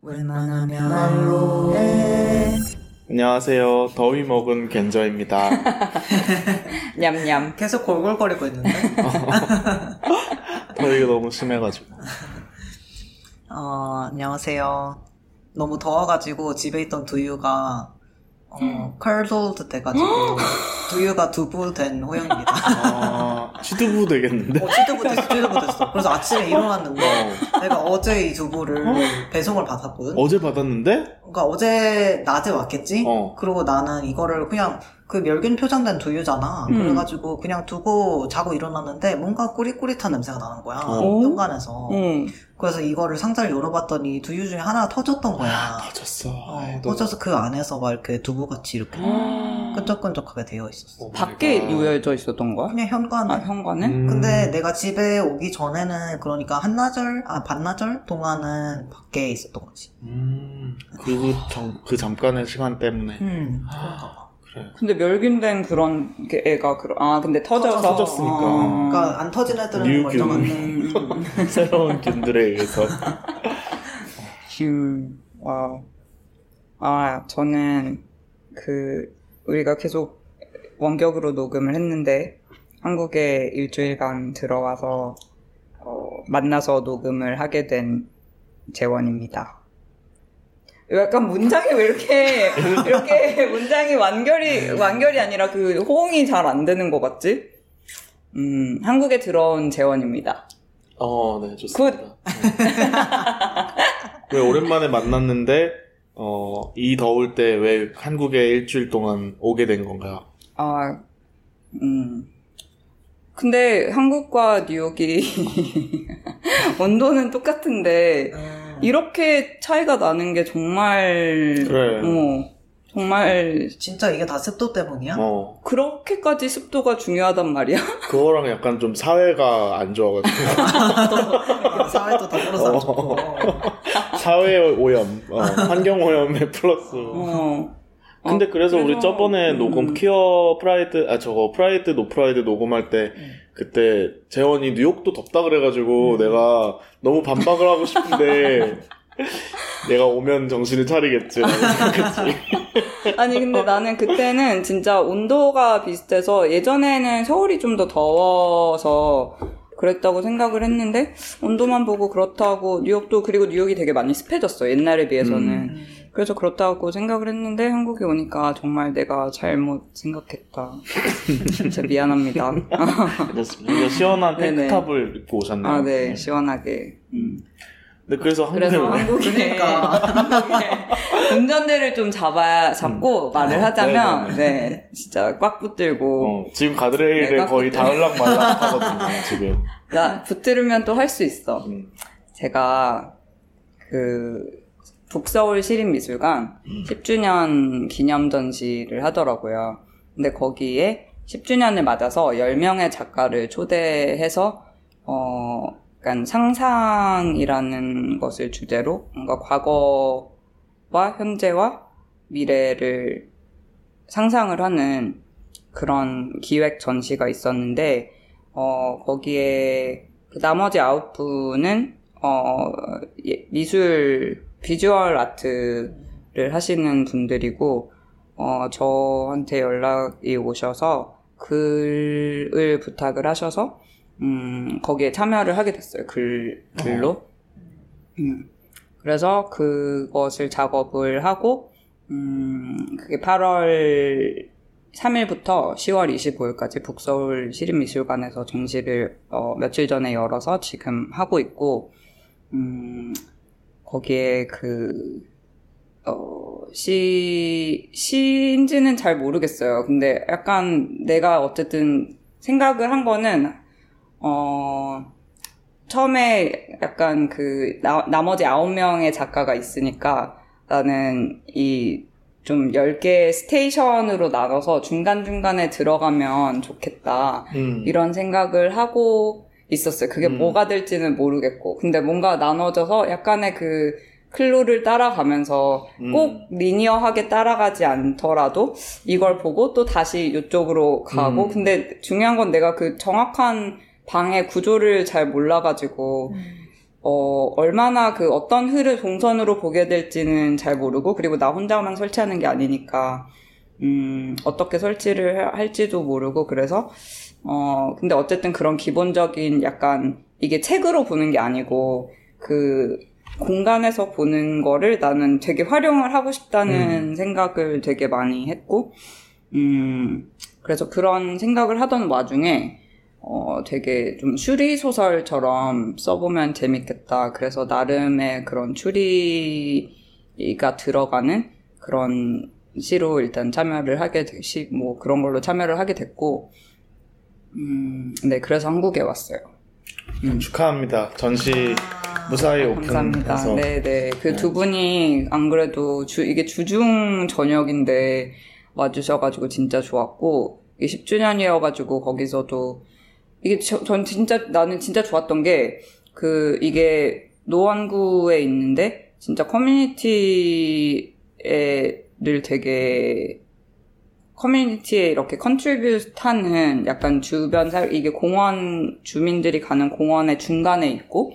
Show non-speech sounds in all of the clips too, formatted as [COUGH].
웬만하면 말로 해. 안녕하세요. 더위 먹은 겐저입니다. [LAUGHS] 냠냠. 계속 골골거리고 있는데. [LAUGHS] 더위가 너무 심해가지고. 어, 안녕하세요. 너무 더워가지고 집에 있던 두유가 어, curdled 돼가지고 [GASPS] 두유가 두부 된 호영입니다. 아, 시두부 되겠는데? 어, 치드부 됐어, 치드부 됐어. 그래서 아침에 일어났는데 내가 어제 이 두부를 배송을 받았거든. 어제 받았는데? 그러니까 어제 낮에 왔겠지? 어. 그리고 나는 이거를 그냥 그 멸균 표장된 두유잖아. 음. 그래가지고 그냥 두고 자고 일어났는데 뭔가 꾸릿꾸릿한 냄새가 나는 거야. 어. 현관에서. 응. 그래서 이거를 상자를 열어봤더니 두유 중에 하나가 터졌던 거야. 터졌어. 어, 아이, 너- 터져서 그 안에서 막 이렇게 두부같이 이렇게 음. 끈적끈적하게 되어 있었어. 오 밖에 갓. 놓여져 있었던 거야? 그냥 현관에. 아, 현관에? 음. 근데 내가 집에 오기 전에는 그러니까 한나절, 아, 반나절 동안은 밖에 있었던 거지. 음, 그, 정, 그 잠깐의 시간 때문에. 음. 그 래. 근데 멸균된 그런 게 애가 그런 아 근데 터져서 터졌으니까. 아. 그러니까 안 터진 애들은. 음. [LAUGHS] 새로운 균들에 의해서. 휴, wow. 아, 저는 그 우리가 계속 원격으로 녹음을 했는데 한국에 일주일간 들어와서 어, 만나서 녹음을 하게 된 재원입니다. 약간 문장이 왜 이렇게 [LAUGHS] 이렇게 문장이 완결이 완결이 아니라 그 호응이 잘 안 되는 것 같지? 음, 한국에 들어온 재원입니다. 어, 네, 좋습니다. 왜 오랜만에 만났는데, 어, 이 더울 때 왜 한국에 일주일 동안 오게 된 건가요? 아, 음. 근데 한국과 뉴욕이 [LAUGHS] 온도는 똑같은데 음. 이렇게 차이가 나는 게 정말 그래. 어, 정말 진짜 이게 다 습도 때문이야? 어, 그렇게까지 습도가 중요하단 말이야. [LAUGHS] 그거랑 약간 좀 사회가 안 좋아가지고. [LAUGHS] 사회도 더불어서 안 좋고. 사회 오염, 어, 환경 오염에 플러스. 어. 근데 어, 그래서, 우리 그래서, 저번에 음. 녹음 queer pride 아 저거 pride no pride 녹음할 때 음. 그때 재원이 뉴욕도 덥다 그래가지고 음. 내가 너무 반박을 하고 싶은데 [LAUGHS] 내가 오면 정신을 차리겠지. [LAUGHS] 아니 근데 나는 그때는 진짜 온도가 비슷해서 예전에는 서울이 좀 더 더워서 그랬다고 생각을 했는데 온도만 보고 그렇다고 뉴욕도 그리고 뉴욕이 되게 많이 습해졌어 옛날에 비해서는 음. 그래서 그렇다고 생각을 했는데 한국에 오니까 정말 내가 잘못 생각했다 [LAUGHS] 진짜 미안합니다 그렇습니다. 시원한. 탱크탑을 입고 오셨네요. 아 네 시원하게 음. 네, 그래서 한국에 그래서 왜- 한국에 그러니까. [LAUGHS] 한국에 운전대를 좀 잡아 잡고 말을 하자면 네네네. 네 진짜 꽉 붙들고 어, 지금 가드레일을 내가 거의 그때- 다을락 말락 하거든요 지금. 나 붙들으면 또 할 수 있어. 음. 제가 그 북서울 시립미술관 10주년 기념 전시를 하더라고요. 근데 거기에 10주년을 맞아서 10명의 작가를 초대해서 어 약간 상상이라는 것을 주제로 뭔가 과거와 현재와 미래를 상상을 하는 그런 기획 전시가 있었는데 어, 거기에 그 나머지 아홉 분은 어, 예- 미술 비주얼 아트를 하시는 분들이고 어, 저한테 연락이 오셔서 글을 부탁을 하셔서 음, 거기에 참여를 하게 됐어요. 글, 글로. 음, 그래서 그것을 작업을 하고 음, 그게 8월 3일부터 10월 25일까지 북서울 시립미술관에서 전시를 어, 며칠 전에 열어서 지금 하고 있고, 음, 거기에 그, 어, 시, 시인지는 잘 모르겠어요. 근데 약간 내가 어쨌든 생각을 한 거는, 어, 처음에 약간 그, 나, 나머지 아홉 명의 작가가 있으니까 나는 이 좀 10개 스테이션으로 나눠서 중간중간에 들어가면 좋겠다. 음. 이런 생각을 하고 있었어요. 그게 음. 뭐가 될지는 모르겠고. 근데 뭔가 나눠져서 약간의 그 클루를 따라가면서 음. 꼭 리니어하게 따라가지 않더라도 이걸 보고 또 다시 이쪽으로 가고. 음. 근데 중요한 건 내가 그 정확한 방의 구조를 잘 몰라가지고, 음. 어, 얼마나 그 어떤 흐를 동선으로 보게 될지는 잘 모르고, 그리고 나 혼자만 설치하는 게 아니니까, 음, 어떻게 설치를 하- 할지도 모르고, 그래서, 어, 근데 어쨌든 그런 기본적인 약간, 이게 책으로 보는 게 아니고, 그, 공간에서 보는 거를 나는 되게 활용을 하고 싶다는 생각을 되게 많이 했고, 음, 그래서 그런 생각을 하던 와중에, 어, 되게 좀 추리 소설처럼 써보면 재밌겠다. 그래서 나름의 그런 추리가 들어가는 그런 시로 일단 참여를 하게 되, 시, 뭐 그런 걸로 참여를 하게 됐고, 음, 네, 그래서 한국에 왔어요. 축하합니다. 전시 무사히 감사합니다. 오픈해서 네 네. 그두 분이 안 그래도 주, 이게 주중 저녁인데 와주셔가지고 진짜 좋았고, 이게 10주년이어가지고 거기서도, 이게 저, 전 진짜, 나는 진짜 좋았던 게, 그, 이게 노원구에 있는데, 진짜 커뮤니티에를 되게, 커뮤니티에 이렇게 contribute 하는 약간 주변 살, 이게 공원, 주민들이 가는 공원의 중간에 있고,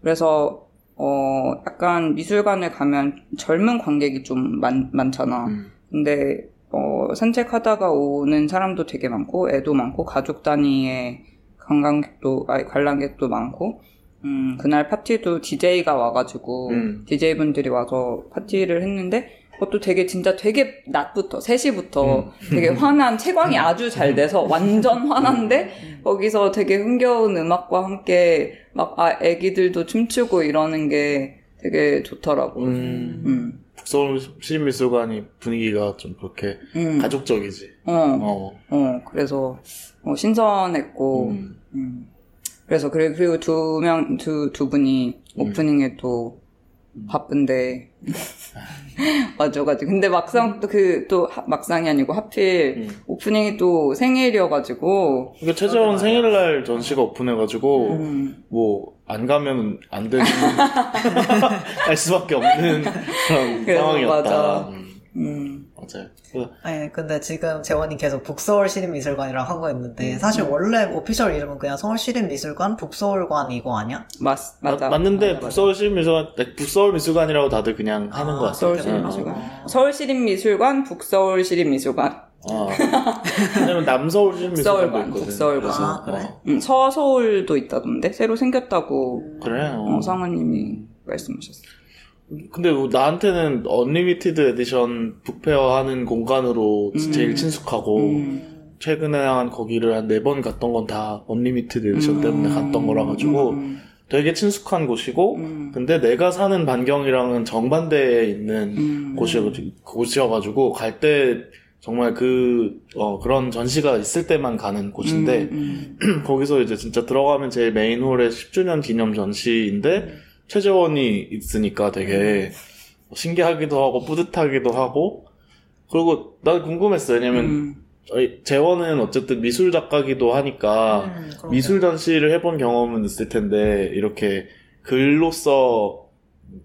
그래서 어 약간 미술관을 가면 젊은 관객이 좀 많, 많잖아. 음. 근데 어 산책하다가 오는 사람도 되게 많고 애도 많고 가족 단위의 관광객도 아니 관람객도 많고 음 그날 파티도 DJ가 와가지고 음. DJ 분들이 와서 파티를 했는데 그것도 되게 진짜 되게 낮부터 3시부터 음. 되게 환한 채광이 아주 잘 돼서 완전 환한데 거기서 되게 흥겨운 음악과 함께 막 아, 애기들도 춤추고 이러는 게 되게 좋더라고. 음, 음. 북서울 시립미술관이 분위기가 좀 그렇게 음. 가족적이지. 어, 어. 어, 그래서 어, 신선했고, 음. 음. 그래서 그리고, 두 명, 두, 두 분이 음. 오프닝에 또 바쁜데 [LAUGHS] 와줘가지고 근데 막상 또 그 또 막상이 아니고 하필 음. 오프닝이 또 생일이어가지고 그러니까 최재원. 생일날 전시가 오픈해가지고 음. 뭐안 가면 안 되는 [LAUGHS] 갈 수밖에 없는 [LAUGHS] 그런 그래서 상황이었다. 맞아. 음, 음. 맞아요. 그래서 아니 근데 지금 재원이 계속 북서울 시립미술관이라고 하고 있는데 사실 원래 오피셜 이름은 그냥 서울 시립미술관 북서울관 이거 아니야? 맞, 맞아. 맞는데 맞아. 북서울 시립미술관 북서울 미술관이라고 다들 그냥 하는 것 같아요. 서울 시립미술관. 어. 서울 시립미술관, 북서울 시립미술관. 어. 왜냐면 남서울 시립미술관도 북서울관, 있거든. 북서울관. 아, 그래? 어. 음, 서서울도 있다던데 새로 생겼다고 그래. 어. 어, 상우님이 말씀하셨어요. 근데 뭐 나한테는 Unlimited Edition book fair 하는 공간으로 음. 제일 친숙하고 음. 최근에 한 거기를 한 네 번 갔던 건 다 Unlimited Edition 때문에 갔던 거라 가지고 음. 되게 친숙한 곳이고 음. 근데 내가 사는 반경이랑은 정반대에 있는 음. 곳이어가지고, 곳이어가지고 갈 때 정말 그 어, 그런 전시가 있을 때만 가는 곳인데 음, 음. [CLEARS THROAT] 거기서 이제 진짜 들어가면 제일 main hall에 10주년 기념 전시인데 최재원이 있으니까 되게 신기하기도 하고 뿌듯하기도 하고 그리고 난 궁금했어 왜냐면 음. 재원은 어쨌든 미술 작가기도 하니까 음. 미술 전시를 해본 경험은 있을 텐데 이렇게 글로써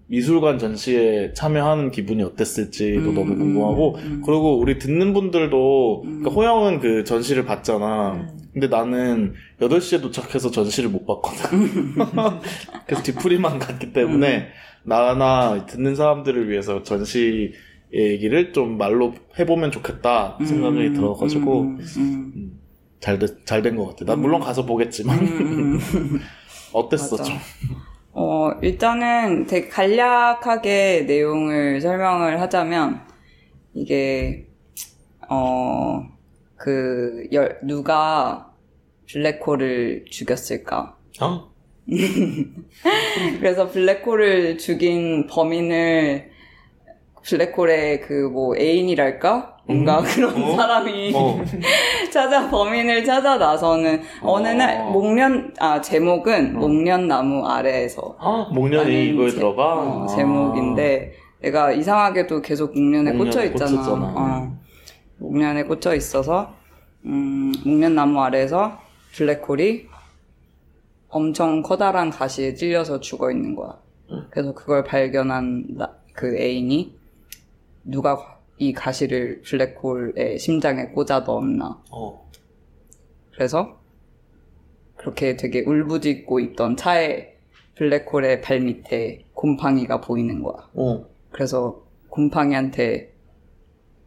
미술관 전시에 참여하는 기분이 어땠을지도 음, 너무 궁금하고 음. 그리고 우리 듣는 분들도 음. 그러니까 호영은 그 전시를 봤잖아 음. 근데 나는 8시에 도착해서 전시를 못 봤거든 [LAUGHS] 그래서 뒤풀이만 갔기 때문에 음. 나나 듣는 사람들을 위해서 전시 얘기를 좀 말로 해보면 좋겠다 생각이 음, 들어가지고 음, 음. 잘된 것 같아 난 물론 가서 보겠지만 음, 음. [LAUGHS] 어땠어 맞아. 좀 어, 일단은 되게 간략하게 내용을 설명을 하자면, 이게, 어, 그, 열, 누가 블랙홀을 죽였을까? 어? [LAUGHS] 그래서 블랙홀을 죽인 범인을 블랙홀의 그 뭐 애인이랄까? 뭔가 음. 그런 어? 사람이 어. [LAUGHS] 찾아 범인을 찾아 나서는 어느 날 어. 목련 아 제목은 어. 목련 나무 아래에서 아, 목련이 이거에 제- 들어가? 어, 아. 제목인데 내가 이상하게도 계속 목련에 목련에 꽂혀 있잖아. 목련에 꽂혀 있어서 음, 목련나무 아래에서 블랙홀이 엄청 커다란 가시에 찔려서 죽어 있는 거야. 응. 그래서 그걸 발견한 나- 그 애인이 누가 이 가시를 블랙홀의 심장에 꽂아 넣었나. 어. 그래서 그렇게 되게 울부짖고 있던 차에 블랙홀의 발 밑에 곰팡이가 보이는 거야. 어. 그래서 곰팡이한테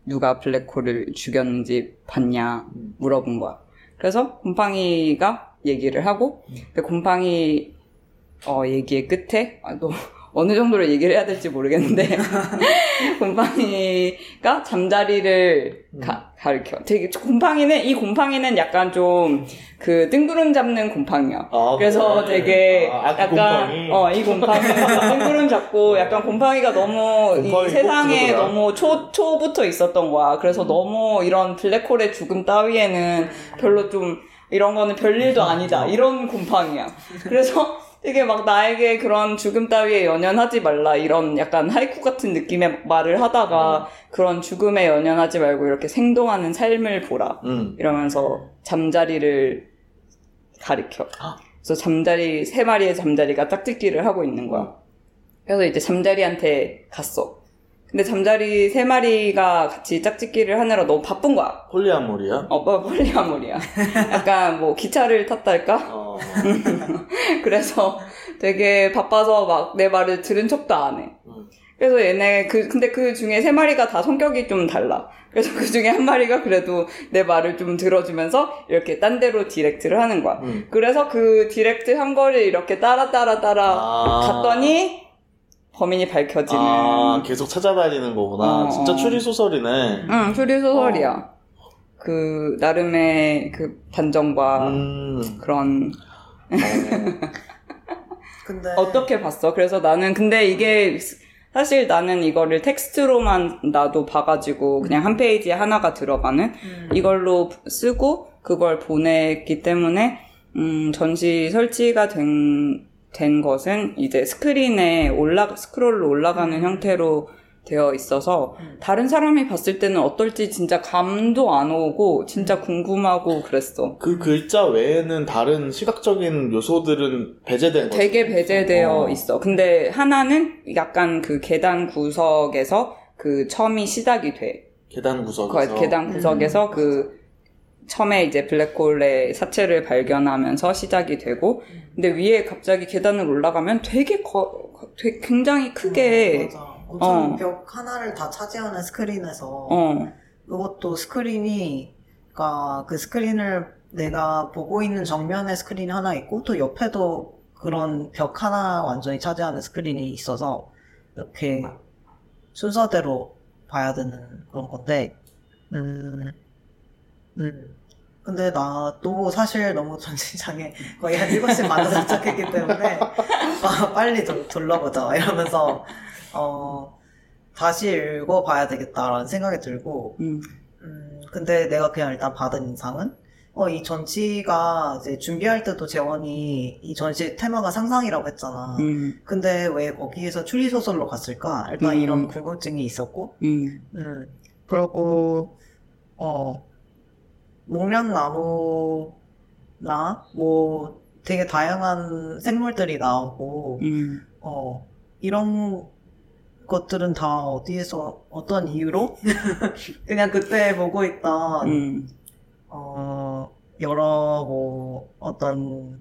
누가 블랙홀을 죽였는지 봤냐 물어본 거야. 그래서 곰팡이가 얘기를 하고, 근데 곰팡이 어, 얘기의 끝에 아, 너 어느 정도로 얘기를 해야 될지 모르겠는데 [LAUGHS] 곰팡이가 잠자리를 가, 가르쳐. 되게 곰팡이는 이 곰팡이는 약간 좀 그 뜬구름 잡는 곰팡이야. 아, 그래서 그래? 되게 아, 아기 약간 곰팡이? 어이 [LAUGHS] 뜬구름 잡고 약간 곰팡이가 너무 이 곰팡이 꼭 세상에. 너무 초 초부터 있었던 거야. 그래서 너무 이런 블랙홀의 죽음 따위에는 별로 좀 이런 거는 별일도 아니다. 이런 곰팡이야. 그래서 [LAUGHS] 되게 막 나에게 그런 죽음 따위에 연연하지 말라 이런 약간 하이쿠 같은 느낌의 말을 하다가 그런 죽음에 연연하지 말고 이렇게 생동하는 삶을 보라. 음. 이러면서 잠자리를 가리켜. 그래서 잠자리, 세 마리의 잠자리가 짝짓기를 하고 있는 거야. 그래서 이제 잠자리한테 갔어. 근데 잠자리 세 마리가 같이 짝짓기를 하느라 너무 바쁜 거야. polyamory야? 어, 뭐 polyamory야. 약간 뭐 기차를 탔달까? 어. [LAUGHS] 그래서 되게 바빠서 막 내 말을 들은 척도 안 해. 음. 그래서 얘네 그 근데 그 중에 세 마리가 다 성격이 좀 달라. 그래서 그 중에 한 마리가 그래도 내 말을 좀 들어주면서 이렇게 딴 데로 direct를 하는 거야. 음. 그래서 그 direct 한 거를 이렇게 따라 따라 따라 아. 갔더니 범인이 밝혀지는. 아, 계속 찾아다니는 거구나. 어, 진짜 어. 추리 소설이네. 응, 추리 소설이야. 그 나름의 그 반전과 음. 그런 [LAUGHS] 근데 어떻게 봤어? 그래서 나는 근데 이게 사실 나는 이거를 텍스트로만 나도 봐가지고 그냥 한 페이지에 하나가 들어가는 음. 이걸로 쓰고 그걸 보냈기 때문에 음, 전시 설치가 된, 된 것은 이제 스크린에 올라 스크롤로 올라가는 음. 형태로 되어 있어서 음. 다른 사람이 봤을 때는 어떨지 진짜 감도 안 오고 진짜 궁금하고 그랬어. 그 글자 외에는 다른 시각적인 요소들은 배제된 거지. 되게 배제되어 어. 있어. 근데 하나는 약간 그 계단 구석에서 그 첨이 시작이 돼. 계단 그 구석에서. 계단 구석에서 그 처음에 이제 블랙홀의 사체를 발견하면서 시작이 되고, 근데 위에 갑자기 계단을 올라가면 되게 거, 되게 굉장히 크게, 어, 맞아. 엄청 어. 벽 하나를 다 차지하는 스크린에서 어, 이것도 스크린이 그러니까 그 스크린을 내가 보고 있는 정면에 스크린이 하나 있고 또 옆에도 그런 벽 하나 완전히 차지하는 스크린이 있어서 이렇게 순서대로 봐야 되는 그런 건데 음, 음. 근데 나도 사실 너무 [LAUGHS] 전시장에 거의 한 7시 반에 도착했기 때문에 아, 빨리 돌- 둘러보자 이러면서 어, 다시 읽어봐야 되겠다라는 생각이 들고 음, 음, 근데 내가 그냥 일단 받은 인상은, 어, 이 전시가 이제 준비할 때도 재원이 이 전시 테마가 상상이라고 했잖아. 음, 근데 왜 거기에서 추리 소설로 갔을까? 일단 음. 이런 궁금증이 있었고, 음, 음, 그리고, 어, 목련나무나 뭐 되게 다양한 생물들이 나오고, 음, 어, 이런 것들은 다 어디에서, 어떤 이유로? [LAUGHS] 그냥 그때 보고 있던, 음, 어, 여러, 뭐, 어떤,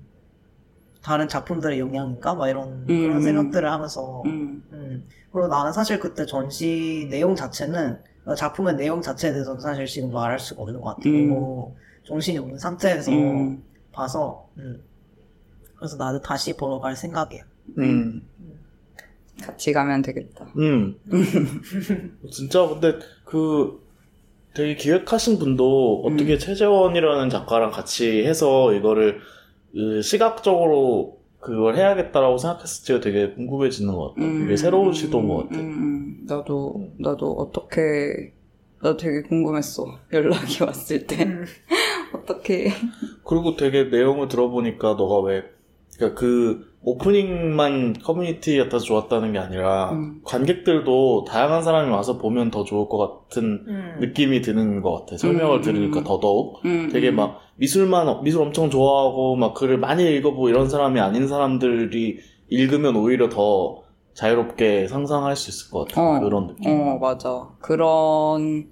다른 작품들의 영향인가? 막 이런, 그런 음. 생각들을 하면서, 음, 음. 그리고 나는 사실 그때 전시 내용 자체는, 어, 작품의 내용 자체에 대해서는 사실 지금 말할 수가 없는 것 같아요. 음. 뭐, 정신이 없는 상태에서 음, 봐서, 음. 그래서 나도 다시 보러 갈 생각이야. 음. 같이 가면 되겠다. 음. [LAUGHS] 진짜 근데 그 되게 기획하신 분도 어떻게 음. 최재원이라는 작가랑 같이 해서 이거를 그 시각적으로 그걸 해야겠다라고 생각했을지가 되게 궁금해지는 것 같아. 음, 되게 새로운 음, 시도인 것 같아. 음, 음. 나도, 나도 어떻게, 나도 되게 궁금했어. [LAUGHS] 연락이 왔을 때. 음. [LAUGHS] 어떻게. 그리고 되게 내용을 들어보니까 너가 왜, 그러니까 그 오프닝만 커뮤니티 같아서 좋았다는 게 아니라 음. 관객들도 다양한 사람이 와서 보면 더 좋을 것 같은 음. 느낌이 드는 것 같아. 설명을 음, 들으니까 음. 더더욱. 음, 되게 음. 막 미술만 미술 엄청 좋아하고 막 글을 많이 읽어보고 이런 사람이 아닌 사람들이 읽으면 오히려 더 자유롭게 상상할 수 있을 것 같아. 어, 그런 느낌. 어, 맞아. 그런,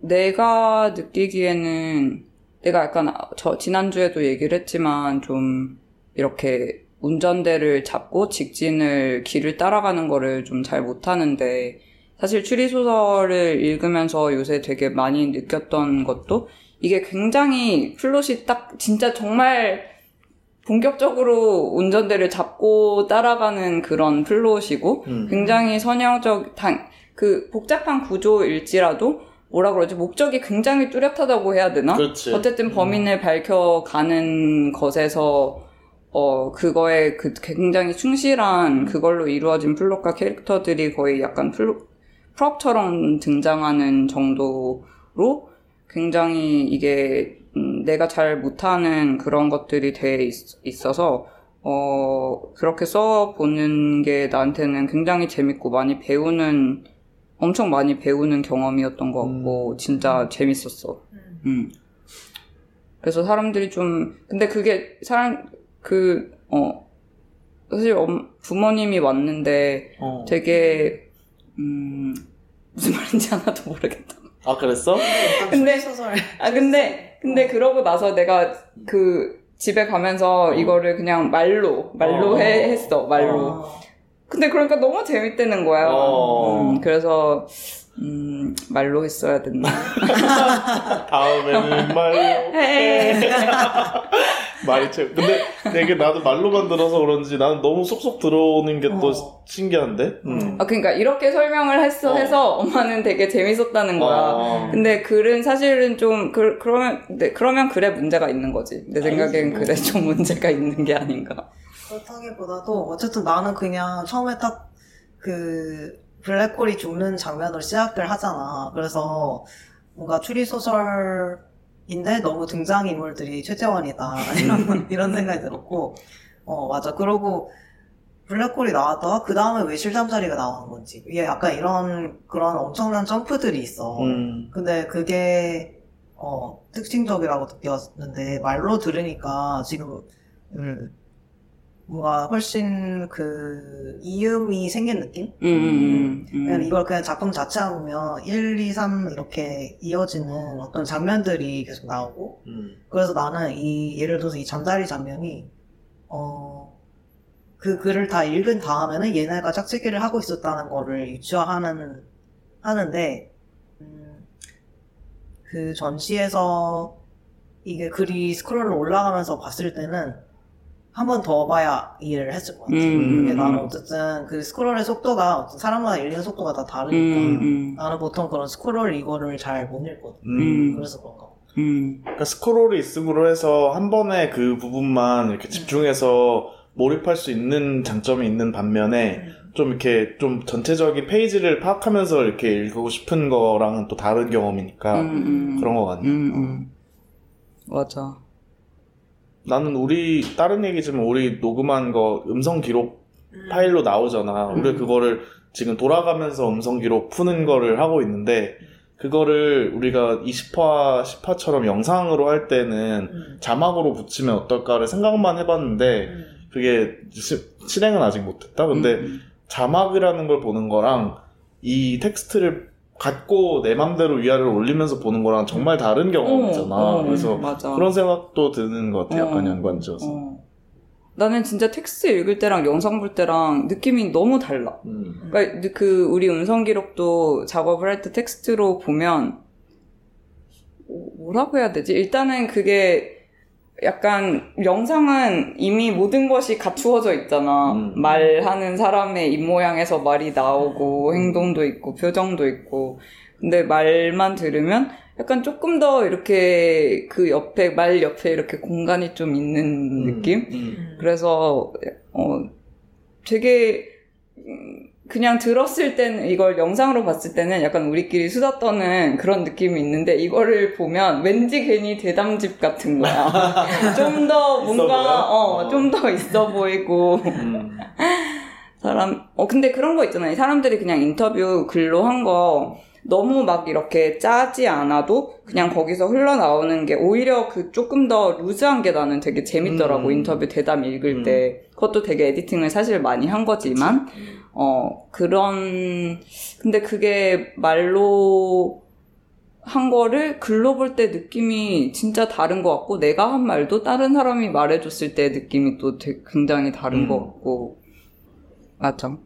내가 느끼기에는, 내가 약간, 아- 저, 지난주에도 얘기를 했지만, 좀, 이렇게 운전대를 잡고 직진을 길을 따라가는 거를 좀 잘 못하는데 사실 추리소설을 읽으면서 요새 되게 많이 느꼈던 것도 이게 굉장히 플롯이 딱 진짜 정말 본격적으로 운전대를 잡고 따라가는 그런 플롯이고 음. 굉장히 선형적 당, 그 복잡한 구조일지라도 뭐라 그러지 목적이 굉장히 뚜렷하다고 해야 되나? 그렇지. 어쨌든 범인을 밝혀가는 것에서 어 그거에 그 굉장히 충실한 그걸로 이루어진 플롯과 캐릭터들이 거의 약간 플롯 프롭처럼 등장하는 정도로 굉장히 이게 음, 내가 잘 못하는 그런 것들이 돼 있, 어서 어 그렇게 써 보는 게 나한테는 굉장히 재밌고 많이 배우는 엄청 많이 배우는 경험이었던 것 같고 진짜 재밌었어. 음. 그래서 사람들이 좀 근데 그게 사람 그 어 사실 엄- 부모님이 왔는데 어. 되게 음 무슨 말인지 하나도 모르겠다. 아 그랬어? 근데- 소설 아 근데 근데 그러고 나서 내가 그 집에 가면서 이거를 그냥 말로 말로 어. 해, 했어 말로. 어. 근데 그러니까 너무 재밌다는 거야. 어. 음, 그래서 음 말로 했어야 됐나. [LAUGHS] 다음에는 말로 [LAUGHS] [LAUGHS] 말이 참 근데 되게 나도 말로만 들어서 그런지 나는 너무 쏙쏙 들어오는 게또 어. 신기한데 음. 아 그러니까 이렇게 설명을 했어 어. 해서 엄마는 되게 재밌었다는 거야. 어. 근데 글은 사실은 좀 그, 그러면 네, 그러면 글에 문제가 있는 거지. 내 생각엔 뭐. 글에 좀 문제가 있는 게 아닌가. 그렇다기보다도 어쨌든 나는 그냥 처음에 딱 그 블랙홀이 죽는 장면으로 시작을 하잖아. 그래서 뭔가 추리 소설 인데 너무 등장 인물들이 최재원이다 [LAUGHS] 이런 이런 생각이 들었고, 어 맞아. 그러고 블랙홀이 나왔다가 그 다음에 왜 실잠자리가 나오는 건지 이게 약간 이런 그런 엄청난 점프들이 있어. 음. 근데 그게 어 특징적이라고 느꼈는데 말로 들으니까 지금 음, 뭔가 훨씬 그 이음이 생긴 느낌? 음, 음, 음, 그냥 음. 이걸 그냥 작품 자체만 보면 1, 2, 3 이렇게 이어지는 어떤 장면들이 계속 나오고 음. 그래서 나는 이 예를 들어서 이 잠자리 장면이 어, 그 글을 다 읽은 다음에는 얘네가 짝짓기를 하고 있었다는 거를 유추하는 하는데 음, 그 전시에서 이게 글이 스크롤로 올라가면서 봤을 때는 한 번 더 봐야 이해를 했을 것 같아. 음, 근데 음, 나는 음. 어쨌든 그 스크롤의 속도가 사람마다 읽는 속도가 다 다르니까 음, 음, 나는 보통 그런 스크롤 이거를 잘 못 읽거든. 음. 그래서 그런가. 봐. 음. 그러니까 스크롤이 있음으로 해서 한 번에 그 부분만 이렇게 집중해서 몰입할 수 있는 장점이 있는 반면에 좀 이렇게 좀 전체적인 페이지를 파악하면서 이렇게 읽고 싶은 거랑은 또 다른 경험이니까 음, 음. 그런 거 같네. 음, 음. 맞아. 나는 우리 다른 얘기지만 우리 녹음한 거 음성 기록 파일로 나오잖아. 우리 음. 그거를 지금 돌아가면서 음성 기록 푸는 거를 하고 있는데 그거를 우리가 20화, 10화처럼 영상으로 할 때는 음. 자막으로 붙이면 어떨까를 생각만 해봤는데 음. 그게 시- 실행은 아직 못했다. 근데 음, 자막이라는 걸 보는 거랑 이 텍스트를 갖고 내 맘대로 위아래로 올리면서 보는 거랑 정말 다른 경험이잖아. 어, 어, 그래서 맞아. 그런 생각도 드는 것 같아. 약간 어. 연관지어서. 어. 나는 진짜 텍스트 읽을 때랑 영상 볼 때랑 느낌이 너무 달라. 음. 그러니까 그 우리 음성 기록도 작업을 할 때 텍스트로 보면 뭐- 뭐라고 해야 되지? 일단은 그게 약간 영상은 이미 모든 것이 갖추어져 있잖아. 음. 말하는 사람의 입모양에서 말이 나오고 행동도 있고 표정도 있고. 근데 말만 들으면 약간 조금 더 이렇게 그 옆에 말 옆에 이렇게 공간이 좀 있는 느낌? 음. 그래서 어 되게 음, 그냥 들었을 때는 이걸 영상으로 봤을 때는 약간 우리끼리 수다 떠는 그런 느낌이 있는데 이거를 보면 왠지 괜히 대담집 같은 거야. [LAUGHS] 좀 더? 뭔가 어. 어 좀 더 있어 보이고 음. 사람 어 근데 그런 거 있잖아요. 사람들이 그냥 인터뷰 글로 한 거 너무 막 이렇게 짜지 않아도 그냥 거기서 흘러나오는 게 오히려 그 조금 더 루즈한 게 나는 되게 재밌더라고 음. 인터뷰 대담 읽을 음. 때 그것도 되게 에디팅을 사실 많이 한 거지만 어 그런 근데 그게 말로 한 거를 글로 볼 때 느낌이 진짜 다른 것 같고 내가 한 말도 다른 사람이 말해줬을 때 느낌이 또 되게 굉장히 다른 음. 것 같고 맞아.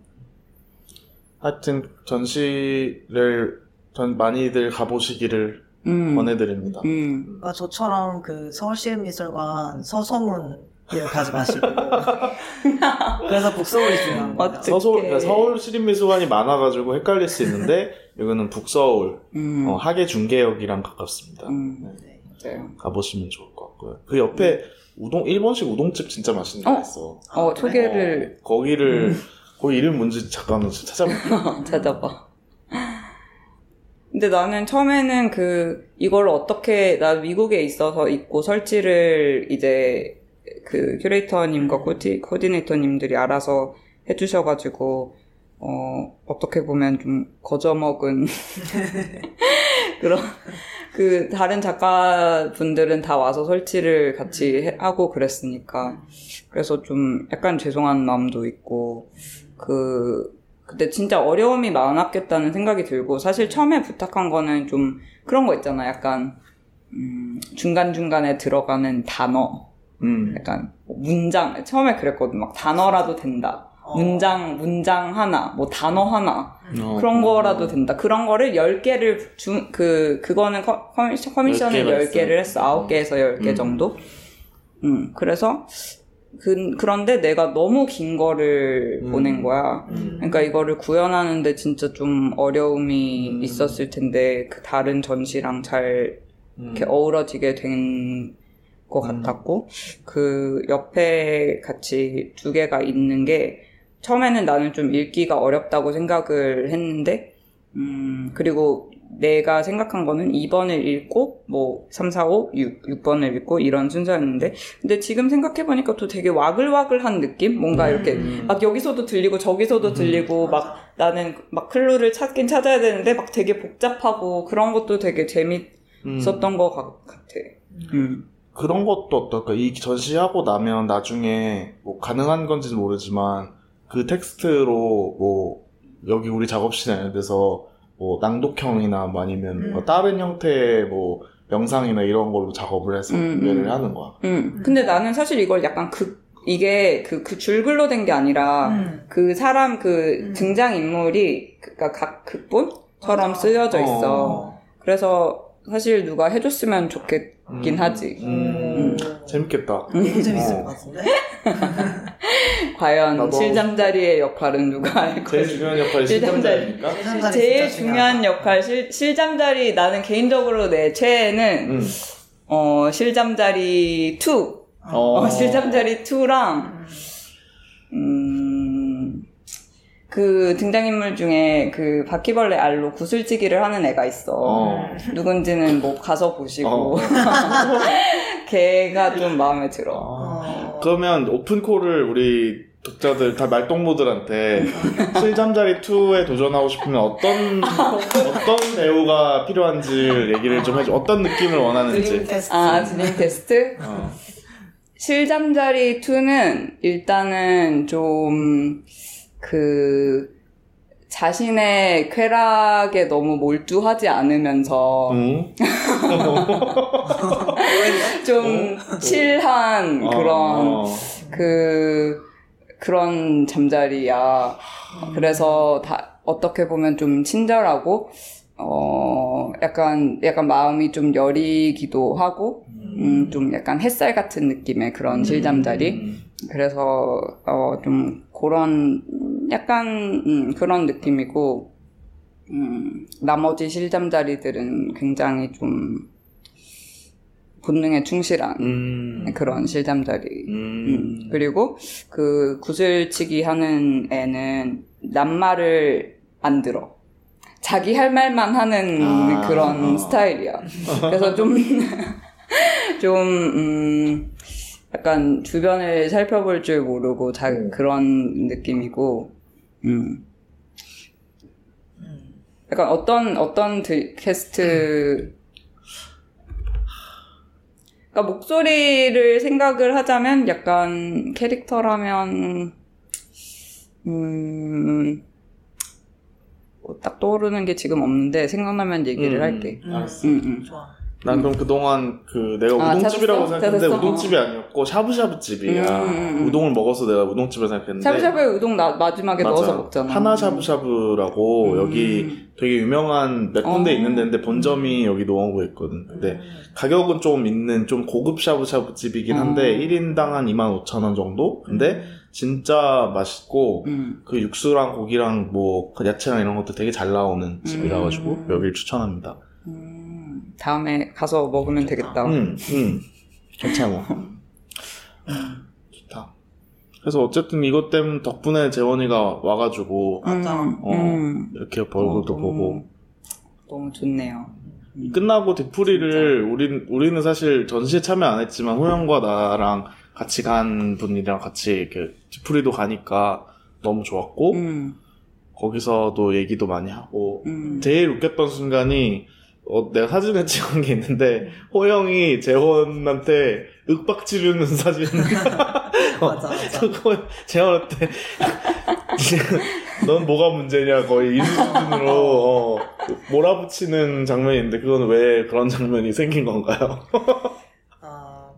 하여튼 전시를 전 많이들 가보시기를 음. 권해드립니다. 음. 그러니까 저처럼 그 서울시립미술관 서소문 을 가지 마시고 [LAUGHS] 그래서 북서울이 중요한 거예요. 서울. 그러니까 서울 시립미술관이 많아가지고 헷갈릴 수 있는데 여기는 북서울 음. 어, 하계 중계역이랑 가깝습니다. 음. 네, 맞아요. 가보시면 좋을 것 같고요. 그 옆에 우동 일본식 우동집 진짜 맛있는 데 어? 있어. 어, 소개를 어, 거기를 거기 이름 뭔지 잠깐만 찾아볼게. [LAUGHS] 찾아봐. 근데 나는 처음에는 그, 이걸 어떻게, 나 미국에 있어서 있고 설치를 이제 그 큐레이터님과 코디, 코디네이터님들이 알아서 해주셔가지고, 어, 어떻게 보면 좀 거저먹은 [LAUGHS] 그런, 그 다른 작가분들은 다 와서 설치를 같이 해- 하고 그랬으니까. 그래서 좀 약간 죄송한 마음도 있고, 그, 그때 진짜 어려움이 많았겠다는 생각이 들고, 사실 처음에 부탁한 거는 좀 그런 거 있잖아. 약간, 음, 중간 중간에 들어가는 단어. 음. 약간, 뭐 문장, 처음에 그랬거든. 막 단어라도 된다. 어. 문장, 문장 하나, 뭐 단어 하나. 어. 그런 거라도 된다. 그런 거를 10개를 주, 그, 그거는 커, 커미션, 커미션을 10개가 10개를 했어. 9개에서 10개 음. 정도. 음, 그래서, 그, 그런데 내가 너무 긴 거를 음. 보낸 거야. 음. 그러니까 이거를 구현하는데 진짜 좀 어려움이 음. 있었을 텐데, 그 다른 전시랑 잘 음. 이렇게 어우러지게 된 것 음. 같았고, 그 옆에 같이 두 개가 있는 게, 처음에는 나는 좀 읽기가 어렵다고 생각을 했는데, 음, 그리고 내가 생각한 거는 2번을 읽고, 뭐, 3, 4, 5, 6, 6번을 읽고, 이런 순서였는데, 근데 지금 생각해 보니까 또 되게 와글와글한 느낌? 뭔가 이렇게, 음. 막 여기서도 들리고, 저기서도 음. 들리고, 막 나는 막 클루를 찾긴 찾아야 되는데, 막 되게 복잡하고, 그런 것도 되게 재밌었던 음. 것 같, 같아. 음. 그런 것도 어떨까? 이 전시하고 나면 나중에 뭐 가능한 건지는 모르지만 그 텍스트로 뭐 여기 우리 작업실에 이런 데서 뭐 낭독형이나 뭐 아니면 음. 뭐 다른 형태의 뭐 영상이나 이런 걸로 작업을 해서 음, 구매를 음. 하는 거야. 음. 근데 나는 사실 이걸 약간 그, 이게 그, 그 줄글로 된 게 아니라, 음. 그 사람 그 음. 등장 인물이, 그니까 각 극본처럼. 쓰여져 있어. 어. 그래서 사실 누가 해줬으면 좋겠 긴 음. 하지. 음. 재밌겠다. 너무 재밌을 어. 것 같은데? [LAUGHS] 과연 실장자리의 역할은 누가 할 제일 거지? 중요한 역할이 실장자리. 실장자니까. 실장자리 제일 진짜 중요한 역할, 실, 실장자리, 나는 개인적으로 내 최애는, 음. 어, 실장자리 2. 어. 어, 실장자리 2랑, 음, 그 등장인물 중에 그 바퀴벌레 알로 구슬치기를 하는 애가 있어. 어. 누군지는 뭐 가서 보시고. 어. [LAUGHS] 걔가 좀 마음에 들어. 어. 그러면 오픈콜을 우리 독자들 다 말동무들한테 실잠자리 2에 도전하고 싶으면 어떤 어떤 배우가 필요한지 얘기를 좀 해줘. 어떤 느낌을 원하는지. 테스트. 아, 드림 테스트? 어. 실잠자리 2는 일단은 좀, 그, 자신의 쾌락에 너무 몰두하지 않으면서 응? 좀 칠한 그런 어. 그 그런 잠자리야. 그래서 다 어떻게 보면 좀 친절하고 어 약간 약간 마음이 좀 여리기도 하고 음 좀 약간 햇살 같은 느낌의 그런 실잠자리. 음. 그래서 어 좀 그런 약간 음, 그런 느낌이고 음, 나머지 실잠자리들은 굉장히 좀 본능에 충실한 음. 그런 실잠자리. 음, 음. 그리고 그 구슬치기 하는 애는 낱말을 안 들어. 자기 할 말만 하는 아. 그런 스타일이야. 그래서 좀, [LAUGHS] 좀, 음, 약간 주변을 살펴볼 줄 모르고 자, 음. 그런 느낌이고, 음. 음. 약간 어떤, 어떤 드, 캐스트, 그러니까 목소리를 생각을 하자면 약간 캐릭터라면, 음, 뭐 딱 떠오르는 게 지금 없는데 생각나면 얘기를 음, 할게. 음, 알았어. 응, 응. 좋아. 난 그럼 그동안 그 내가 아, 우동집이라고 찾았어? 생각했는데 찾았어? 우동집이 아니었고 샤브샤브 집이야. 음, 음, 음. 우동을 먹어서 내가 우동집을 생각했는데 샤브샤브에 우동 나, 마지막에 맞아. 넣어서 먹잖아. 하나 샤브샤브라고 음. 여기 되게 유명한 몇 군데 어. 있는데 본점이 여기 노원구에 있거든. 근데 음. 가격은 좀 있는 좀 고급 샤브샤브 집이긴 한데 어. 1인당 한 25,000원 정도? 근데 진짜 맛있고 음. 그 육수랑 고기랑 뭐그 야채랑 이런 것도 되게 잘 나오는 집이라 가지고 음. 여기를 추천합니다. 음, 다음에 가서 먹으면 되겠다. 응, 응. 괜찮아. [LAUGHS] 좋다. 그래서 어쨌든 이것 때문에 덕분에 재원이가 와가지고 맞아. 음, 어, 음. 이렇게 얼굴도 어, 너무- 보고 너무 좋네요. 끝나고 뒤풀이를 우린 우리는 사실 전시에 참여 안 했지만 호영과 나랑 같이 간 분이랑 같이 이렇게 뒤풀이도 가니까 너무 좋았고 음, 거기서도 얘기도 많이 하고 음. 제일 웃겼던 순간이 어, 내가 사진을 찍은 [LAUGHS] 게 있는데 호영이 재원한테 윽박 지르는 사진 [LAUGHS] 맞아, 맞아. [LAUGHS] 그거 재원한테 넌 뭐가 문제냐 거의 이 수준으로 어, 몰아붙이는 장면이 있는데 그건 왜 그런 장면이 생긴 건가요? 아,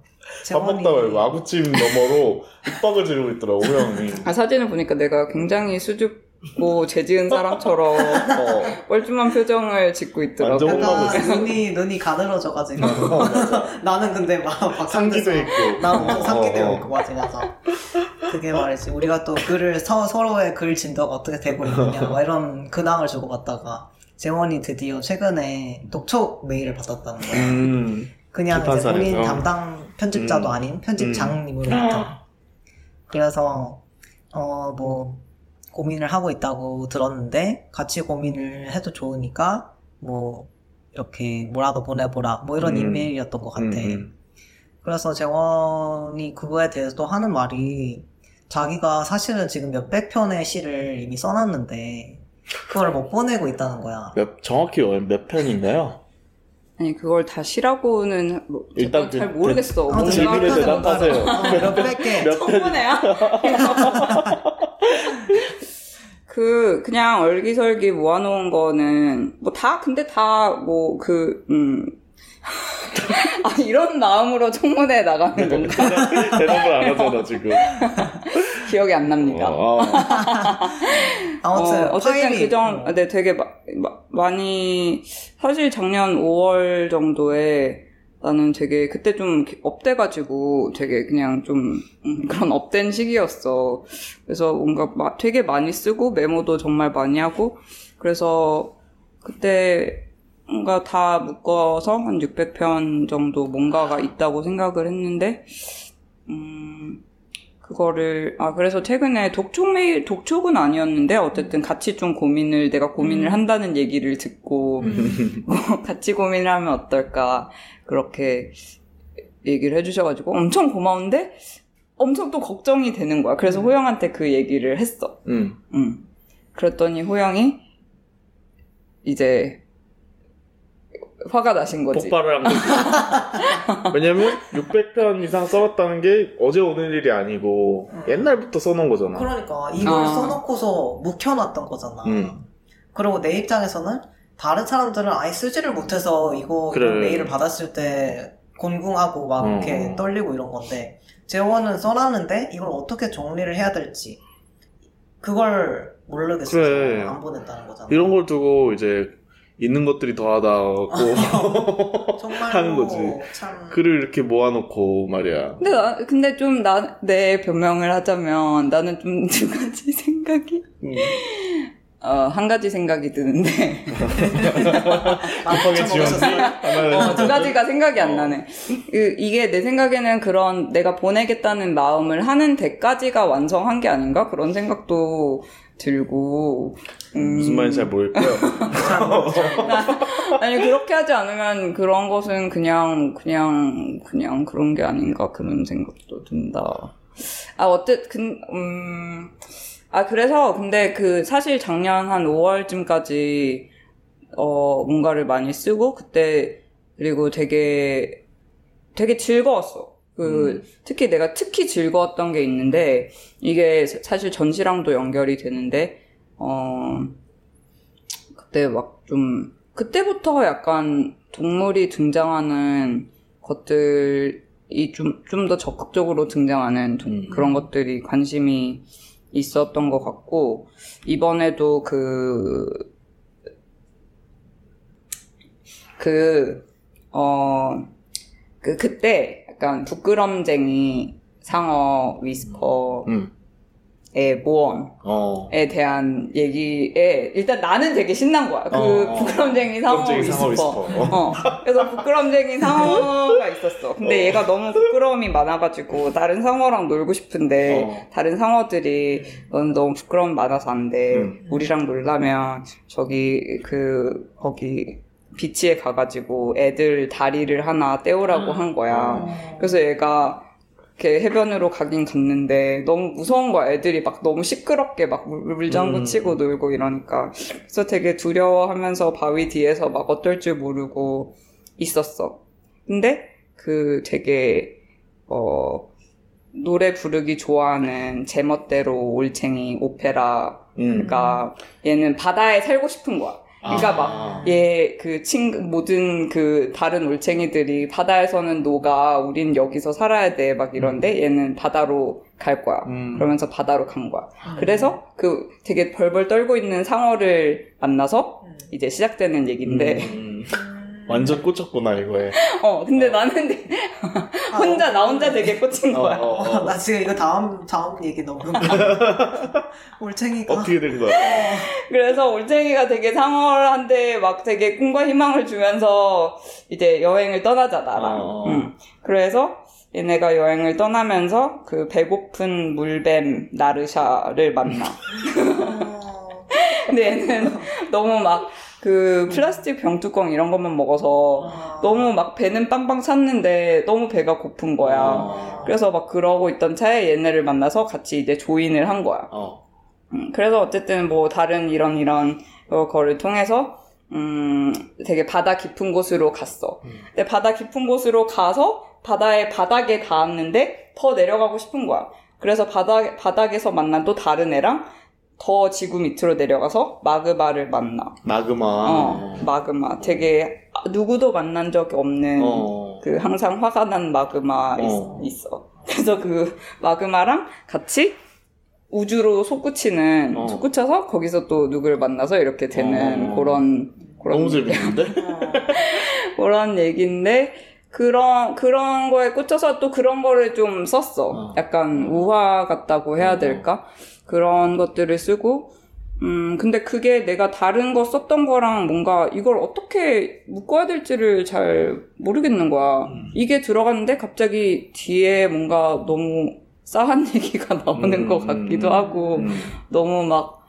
밥 먹다 말고 아구찜 너머로 윽박을 지르고 있더라고 호영이 아, 사진을 보니까 내가 굉장히 수줍 고 죄지은 사람처럼 어, 뻘쭘한 표정을 짓고 있더라고. 완전 혼나고 있어. 눈이 눈이 가늘어져가지고 어, 맞아. [LAUGHS] 나는 근데 막 상기도 있고 나 엄청 어, 상기되고 어, 있고 맞아 맞아 그게 말이지 우리가 또 글을 서, 서로의 글 진도가 어떻게 되고 있느냐 막 이런 근황을 주고 받다가 재원이 드디어 최근에 독촉 메일을 받았다는 거야 음, 그냥 이제. 본인 담당 편집자도 음. 아닌 편집장님으로부터 그래서 어뭐 고민을 하고 있다고 들었는데 같이 고민을 해도 좋으니까 뭐 이렇게 뭐라도 보내보라 뭐 이런 음. 이메일이었던 것 같아. 음, 음. 그래서 재원이 그거에 대해서 또 하는 말이 자기가 사실은 지금 몇백 편의 시를 이미 써놨는데 그걸 못 보내고 있다는 거야. 몇, 정확히 몇 편인가요? [LAUGHS] 아니 그걸 다 시라고는 뭐, 일단 잘 그- 모르겠어. 질문에 대답하세요. 몇백 개. 몇 편? 청문회야? [LAUGHS] 그 그냥 얼기설기 모아놓은 거는 뭐 다 근데 다 뭐 그 음. [LAUGHS] 아 이런 마음으로 청문회 나가는 건가 대답을 안 하잖아 지금. [LAUGHS] 기억이 안 납니다. 어, 어. [LAUGHS] 아무튼 어, 어쨌든 파일이 그정 어, 네 되게 마- 마- 많이 사실 작년 5월 정도에 나는 되게 그때 좀 up돼가지고 되게 그냥 좀 음, 그런 up된 시기였어. 그래서 뭔가 마- 되게 많이 쓰고 메모도 정말 많이 하고 그래서 그때 뭔가 다 묶어서 한 600편 정도 뭔가가 있다고 생각을 했는데 음 그거를 아 그래서 최근에 독촉 메일 독촉은 아니었는데 어쨌든 같이 좀 고민을 내가 고민을 음. 한다는 얘기를 듣고 뭐 [LAUGHS] 같이 고민을 하면 어떨까 그렇게 얘기를 해주셔가지고 엄청 고마운데 엄청 또 걱정이 되는 거야. 그래서 음. 호영한테 그 얘기를 했어. 음. 응. 그랬더니 호영이 이제 화가 나신 거지. 폭발을 한 거지. [LAUGHS] 왜냐면 600편 이상 써봤다는 게 어제 오늘 일이 아니고 옛날부터 써놓은 거잖아. 그러니까 이걸 아. 써놓고서 묵혀놨던 거잖아. 음. 그리고 내 입장에서는 다른 사람들은 아예 쓰지를 못해서 이거 그래. 메일을 받았을 때 곤궁하고 막 어, 이렇게 어. 떨리고 이런 건데 재원은 써놨는데 이걸 어떻게 정리를 해야 될지 그걸 모르겠어서 그래. 안 보냈다는 거잖아. 이런 걸 두고 이제 있는 것들이 더하다고 [LAUGHS] 하는 거지. 참 글을 이렇게 모아놓고 말이야. 근데 나, 근데 좀 나, 내 변명을 하자면 나는 좀 [LAUGHS] 두 가지 생각이, 음. 어, 한 가지 생각이 드는데, 급하게 지웠지? 하나는 어, 두 가지가 생각이 안 어. 나네. 그, 이게 내 생각에는 그런 내가 보내겠다는 마음을 하는 데까지가 완성한 게 아닌가? 그런 생각도 들고, 음, 무슨 말인지 잘 모르겠고요. [LAUGHS] 아니, 그렇게 하지 않으면 그런 것은 그냥, 그냥, 그냥 그런 게 아닌가, 그런 생각도 든다. 아, 어쨌든, 음, 아, 그래서, 근데 그, 사실 작년 한 5월쯤까지, 어, 뭔가를 많이 쓰고, 그때, 그리고 되게, 되게 즐거웠어. 그, 음. 특히 내가 특히 즐거웠던 게 있는데, 이게 사- 사실 전시랑도 연결이 되는데, 어, 그때 막 좀 그때부터 약간 동물이 등장하는 것들이 좀 좀 더 적극적으로 등장하는 동- 음. 그런 것들이 관심이 있었던 것 같고 이번에도 그 그, 어, 그, 그때 약간 부끄럼쟁이 상어 Whisper의 음. 모험에 어. 대한 얘기에 일단 나는 되게 신난 거야. 그 어. 부끄럼쟁이 상어 깜짝이 상어 Whisper. Whisper. 어. 그래서 부끄럼쟁이 상어가 있었어. 근데 얘가 너무 부끄러움이 많아가지고 다른 상어랑 놀고 싶은데 어. 다른 상어들이 넌 너무 부끄러움이 많아서 안 돼. 음. 우리랑 놀라면 저기 그 거기 비치에 가가지고 애들 다리를 하나 떼오라고 한 거야. 그래서 얘가 이렇게 해변으로 가긴 갔는데 너무 무서운 거야. 애들이 막 너무 시끄럽게 막 물- 물장구 음. 치고 놀고 이러니까. 그래서 되게 두려워하면서 바위 뒤에서 막 어떨 줄 모르고 있었어. 근데 그 되게 어 노래 부르기 좋아하는 제멋대로 올챙이 오페라가 음. 얘는 바다에 살고 싶은 거야. 그러니까 아. 막 얘 그 친 모든 그 다른 올챙이들이 바다에서는 녹아 우린 여기서 살아야 돼 막 이런데 얘는 바다로 갈 거야. 음. 그러면서 바다로 간 거야. 그래서 그 되게 벌벌 떨고 있는 상어를 만나서 이제 시작되는 얘기인데 음. [LAUGHS] 완전 꽂혔구나 이거에. 어 근데 나는 [LAUGHS] 혼자 나 혼자 되게 꽂힌 어, 거야. 어, 어. 나 지금 이거 다음 다음 얘기 너무. [LAUGHS] 올챙이가 어떻게 된 거야? 그래서 올챙이가 되게 상어한테 막 되게 꿈과 희망을 주면서 이제 여행을 떠나자 나랑. 어. 응. 그래서 얘네가 여행을 떠나면서 그 배고픈 물뱀 나르샤를 만나. 어, [LAUGHS] 근데 얘는 너무 막 그 플라스틱 병뚜껑 이런 것만 먹어서 어. 너무 막 배는 빵빵 찼는데 너무 배가 고픈 거야. 어. 그래서 막 그러고 있던 차에 얘네를 만나서 같이 이제 조인을 한 거야. 어. 음, 그래서 어쨌든 뭐 다른 이런 이런 어, 거를 통해서 음, 되게 바다 깊은 곳으로 갔어. 음. 근데 바다 깊은 곳으로 가서 바다의 바닥에 닿았는데 더 내려가고 싶은 거야. 그래서 바닥, 바닥에서 만난 또 다른 애랑 더 지구 밑으로 내려가서 마그마를 만나. 마그마. 어, 마그마. 되게 누구도 만난 적이 없는 어. 그 항상 화가 난 마그마 어. 있, 어 그래서 그 마그마랑 같이 우주로 솟구치는 어. 솟구쳐서 거기서 또 누구를 만나서 이렇게 되는 어. 그런 그런 너무 재밌는데? [LAUGHS] 그런 얘기인데 그런 그런 거에 꽂혀서 또 그런 거를 좀 썼어. 어. 약간 우화 같다고 해야 어. 될까? 그런 것들을 쓰고 음 근데 그게 내가 다른 거 썼던 거랑 뭔가 이걸 어떻게 묶어야 될지를 잘 모르겠는 거야. 음. 이게 들어갔는데 갑자기 뒤에 뭔가 너무 싸한 [LAUGHS] 얘기가 나오는 음. 것 같기도 하고 음. 너무 막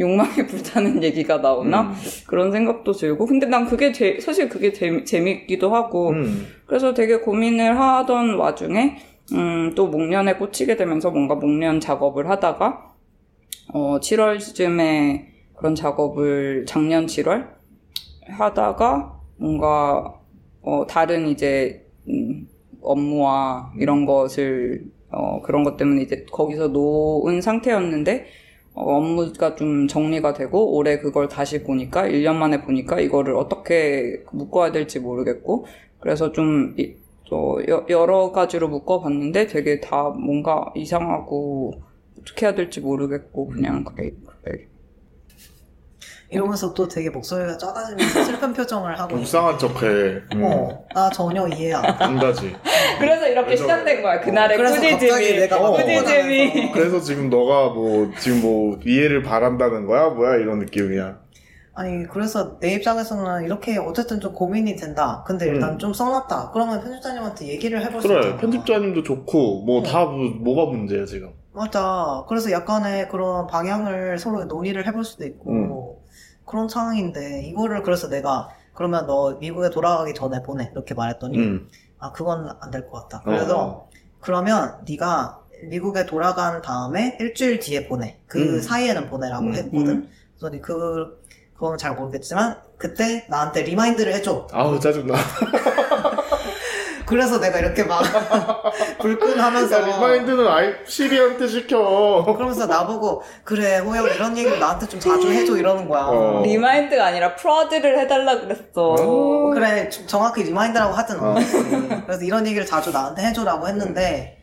욕망에 [LAUGHS] 불타는 얘기가 나오나? 음. 그런 생각도 들고 근데 난 그게 제- 사실 그게 재, 재밌기도 하고 음. 그래서 되게 고민을 하던 와중에 음, 또 목련에 꽂히게 되면서 뭔가 목련 작업을 하다가 어, 7월쯤에 그런 작업을 작년 7월 하다가 뭔가 어, 다른 이제 음, 업무와 이런 것을 어, 그런 것 때문에 이제 거기서 놓은 상태였는데 어, 업무가 좀 정리가 되고 올해 그걸 다시 보니까 1년 만에 보니까 이거를 어떻게 묶어야 될지 모르겠고 그래서 좀 이- 또 여- 여러 가지로 묶어봤는데 되게 다 뭔가 이상하고 어떻게 해야 될지 모르겠고 그냥 그래 그래 이러면서 또 되게 목소리가 작아지면서 [LAUGHS] 슬픈 표정을 하고 있어. 불쌍한 척해. 음. 어, 나 전혀 이해 안 돼. 안다지. [LAUGHS] 그래서 이렇게 그래서- 시작된 거야 그날의 그래서 갑자기 꾸짖음이 내가 막 꾸짖음이 흥분하면서 그래서 지금 너가 뭐 지금 뭐 이해를 바란다는 거야? 뭐야 이런 느낌이야. 아니 그래서 내 입장에서는 이렇게 어쨌든 좀 고민이 된다. 근데 일단 음. 좀 써놨다. 그러면 편집자님한테 얘기를 해볼 수 그래 있잖아. 편집자님도 좋고 뭐다 뭐가 문제야 지금. 맞아. 그래서 약간의 그런 방향을 서로 논의를 해볼 수도 있고 음. 그런 상황인데 이거를 그래서 내가 그러면 너 미국에 돌아가기 전에 보내 이렇게 말했더니 음. 아 그건 안 될 것 같다. 그래서 어. 그러면 네가 미국에 돌아간 다음에 일주일 뒤에 보내. 그 음. 사이에는 보내라고 음. 했거든. 그래서 그 그건 잘 모르겠지만 그때 나한테 remind를 해줘. 아우 짜증나. [LAUGHS] 그래서 내가 이렇게 막 [LAUGHS] 불끈하면서 야, remind는 아이 Siri한테 시켜. 그러면서 나보고 그래 호영 이런 얘기를 나한테 좀 자주 해줘 이러는 거야. 어. remind가 아니라 prod를 해달라 그랬어. 어. 그래 좀 정확히 remind라고 하진 어. 그래서 이런 얘기를 자주 나한테 해줘라고 했는데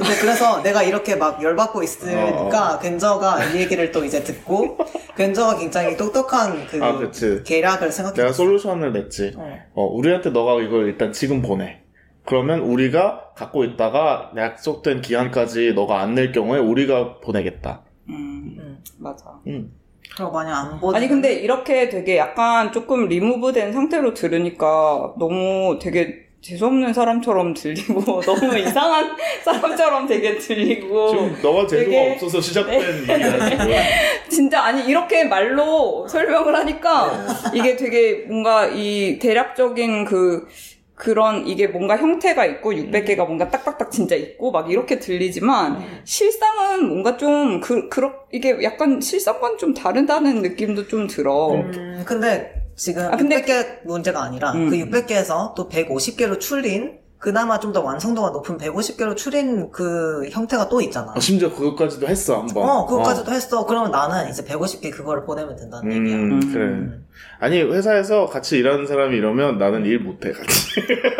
근데 그래서 내가 이렇게 막 열받고 있으니까 겐저가 이 얘기를 또 이제 듣고 겐저가 굉장히 똑똑한 그 아, 그치. 계략을 생각해. 내가 솔루션을 냈지. 어, 우리한테 너가 이걸 일단 지금 보내. 그러면 우리가 갖고 있다가 약속된 기한까지 너가 안 낼 경우에 우리가 보내겠다. 음, 음. 맞아. 음. 그리고 만약 안 보내 아니 근데 이렇게 되게 약간 조금 리무브된 상태로 들으니까 너무 되게 재수없는 사람처럼 들리고 [LAUGHS] 너무 이상한 사람처럼 되게 들리고 지금 너가 재주가 되게- 없어서 시작된 일이야, 지금. [LAUGHS] 진짜 아니 이렇게 말로 설명을 하니까 네. 이게 되게 뭔가 이 대략적인 그 그런 이게 뭔가 형태가 있고 600개가 뭔가 딱딱딱 진짜 있고 막 이렇게 들리지만 네. 실상은 뭔가 좀 그, 그렇 이게 약간 실상과는 좀 다르다는 느낌도 좀 들어. 음, 근데 지금 아, 근데 600개 문제가 아니라 음. 그 600개에서 또 150개로 추린 그나마 좀 더 완성도가 높은 150개로 추린 그 형태가 또 있잖아. 어, 심지어 그것까지도 했어, 한 번. 어, 그것까지도 했어. 그러면 나는 이제 150개 그거를 보내면 된다는 얘기야. 음, 음. 그래. 아니, 회사에서 같이 일하는 사람이 이러면 나는 일 못해, 같이.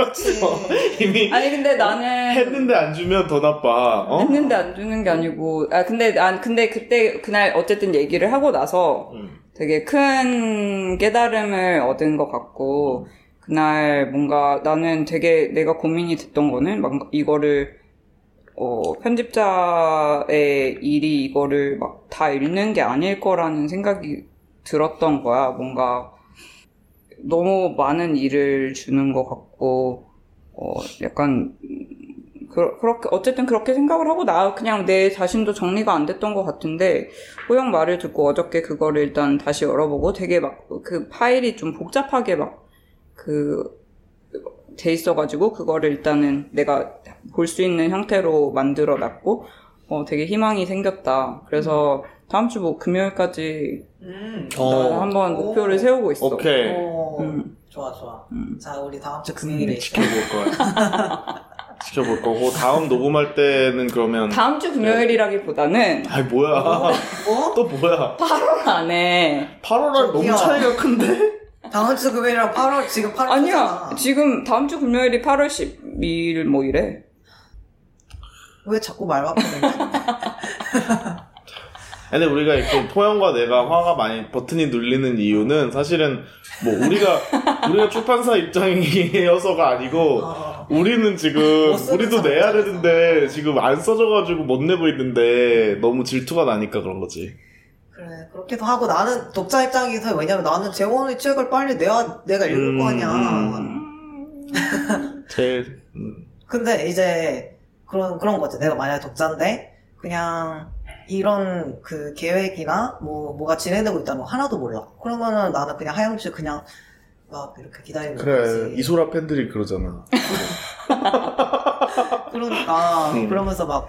그치. [LAUGHS] 이미 아니 근데 나는 했는데 안 주면 더 나빠. 어? 했는데 안 주는 게 아니고 아 근데 난 근데 그때 그날 어쨌든 얘기를 하고 나서 음. 되게 큰 깨달음을 얻은 것 같고 그날 뭔가 나는 되게 내가 고민이 됐던 거는 막 이거를 어 편집자의 일이 이거를 막 다 읽는 게 아닐 거라는 생각이 들었던 거야. 뭔가 너무 많은 일을 주는 것 같고 어 약간 그, 그렇게, 어쨌든 그렇게 생각을 하고 나 그냥 내 자신도 정리가 안 됐던 것 같은데, 호영 말을 듣고 어저께 그거를 일단 다시 열어보고 되게 막 그 파일이 좀 복잡하게 막 그, 돼 있어가지고, 그거를 일단은 내가 볼 수 있는 형태로 만들어 놨고, 어, 되게 희망이 생겼다. 그래서 다음 주 뭐 금요일까지 음. 어. 나 한번 오. 목표를 세우고 있어. 오케이. 어, 음. 좋아, 좋아. 음. 자, 우리 다음 주 금요일에. 지켜볼 거야. [LAUGHS] 지켜볼 거고, 다음 녹음할 때는 그러면. 다음 주 금요일이라기보다는 아이, 뭐야. 뭐? 또 뭐야. 8월 안에 8월날 너무 저기요. 차이가 큰데? 다음 주 금요일이랑 8월, 지금 8월. 아니야. 지금 다음 주 금요일이 8월 12일 뭐 이래. 왜 자꾸 말 바꾸는 거야? [LAUGHS] 근데 우리가 이렇게 포영과 내가 화가 많이 버튼이 눌리는 이유는 사실은 뭐 우리가 우리가 출판사 입장이어서가 아니고 어. 우리는 지금 우리도 내야 되는데 지금 안 써져가지고 못 내고 있는데 너무 질투가 나니까 그런 거지. 그래, 그렇기도 하고 나는 독자 입장에서 왜냐면 나는 재원의 책을 빨리 내야, 내가 읽을 거 아니야. 음. [LAUGHS] 제일 음. 근데 이제 그런 그런 거지. 내가 만약에 독자인데 그냥 이런 그 계획이나 뭐 뭐가 진행되고 있다는 거 하나도 몰라. 그러면은 나는 그냥 하영주 그냥 막 이렇게 기다리는 그래 거지. 이소라 팬들이 그러잖아. [LAUGHS] 그러니까 음. 그러면서 막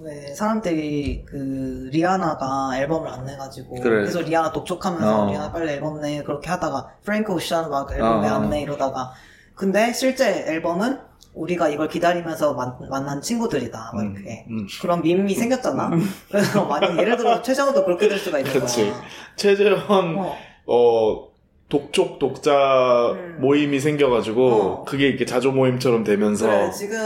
왜 사람들이 그 리아나가 앨범을 안 내가지고 그래. 계속 리아나 독촉하면서 어. 리아나 빨리 앨범 내 그렇게 하다가 프랭크 오션 막 앨범 어. 왜안 내 이러다가 근데 실제 앨범은 우리가 이걸 기다리면서 만, 만난 친구들이다 막 음, 이렇게 음. 그런 밈이 생겼잖아 그래서 만약 예를 들어 [LAUGHS] 최정도 그렇게 될 수가 있는 그렇지. 거야 최재원 어. 어 독촉 독자 음. 모임이 생겨가지고 어. 그게 이렇게 자조 모임처럼 되면서 그래 지금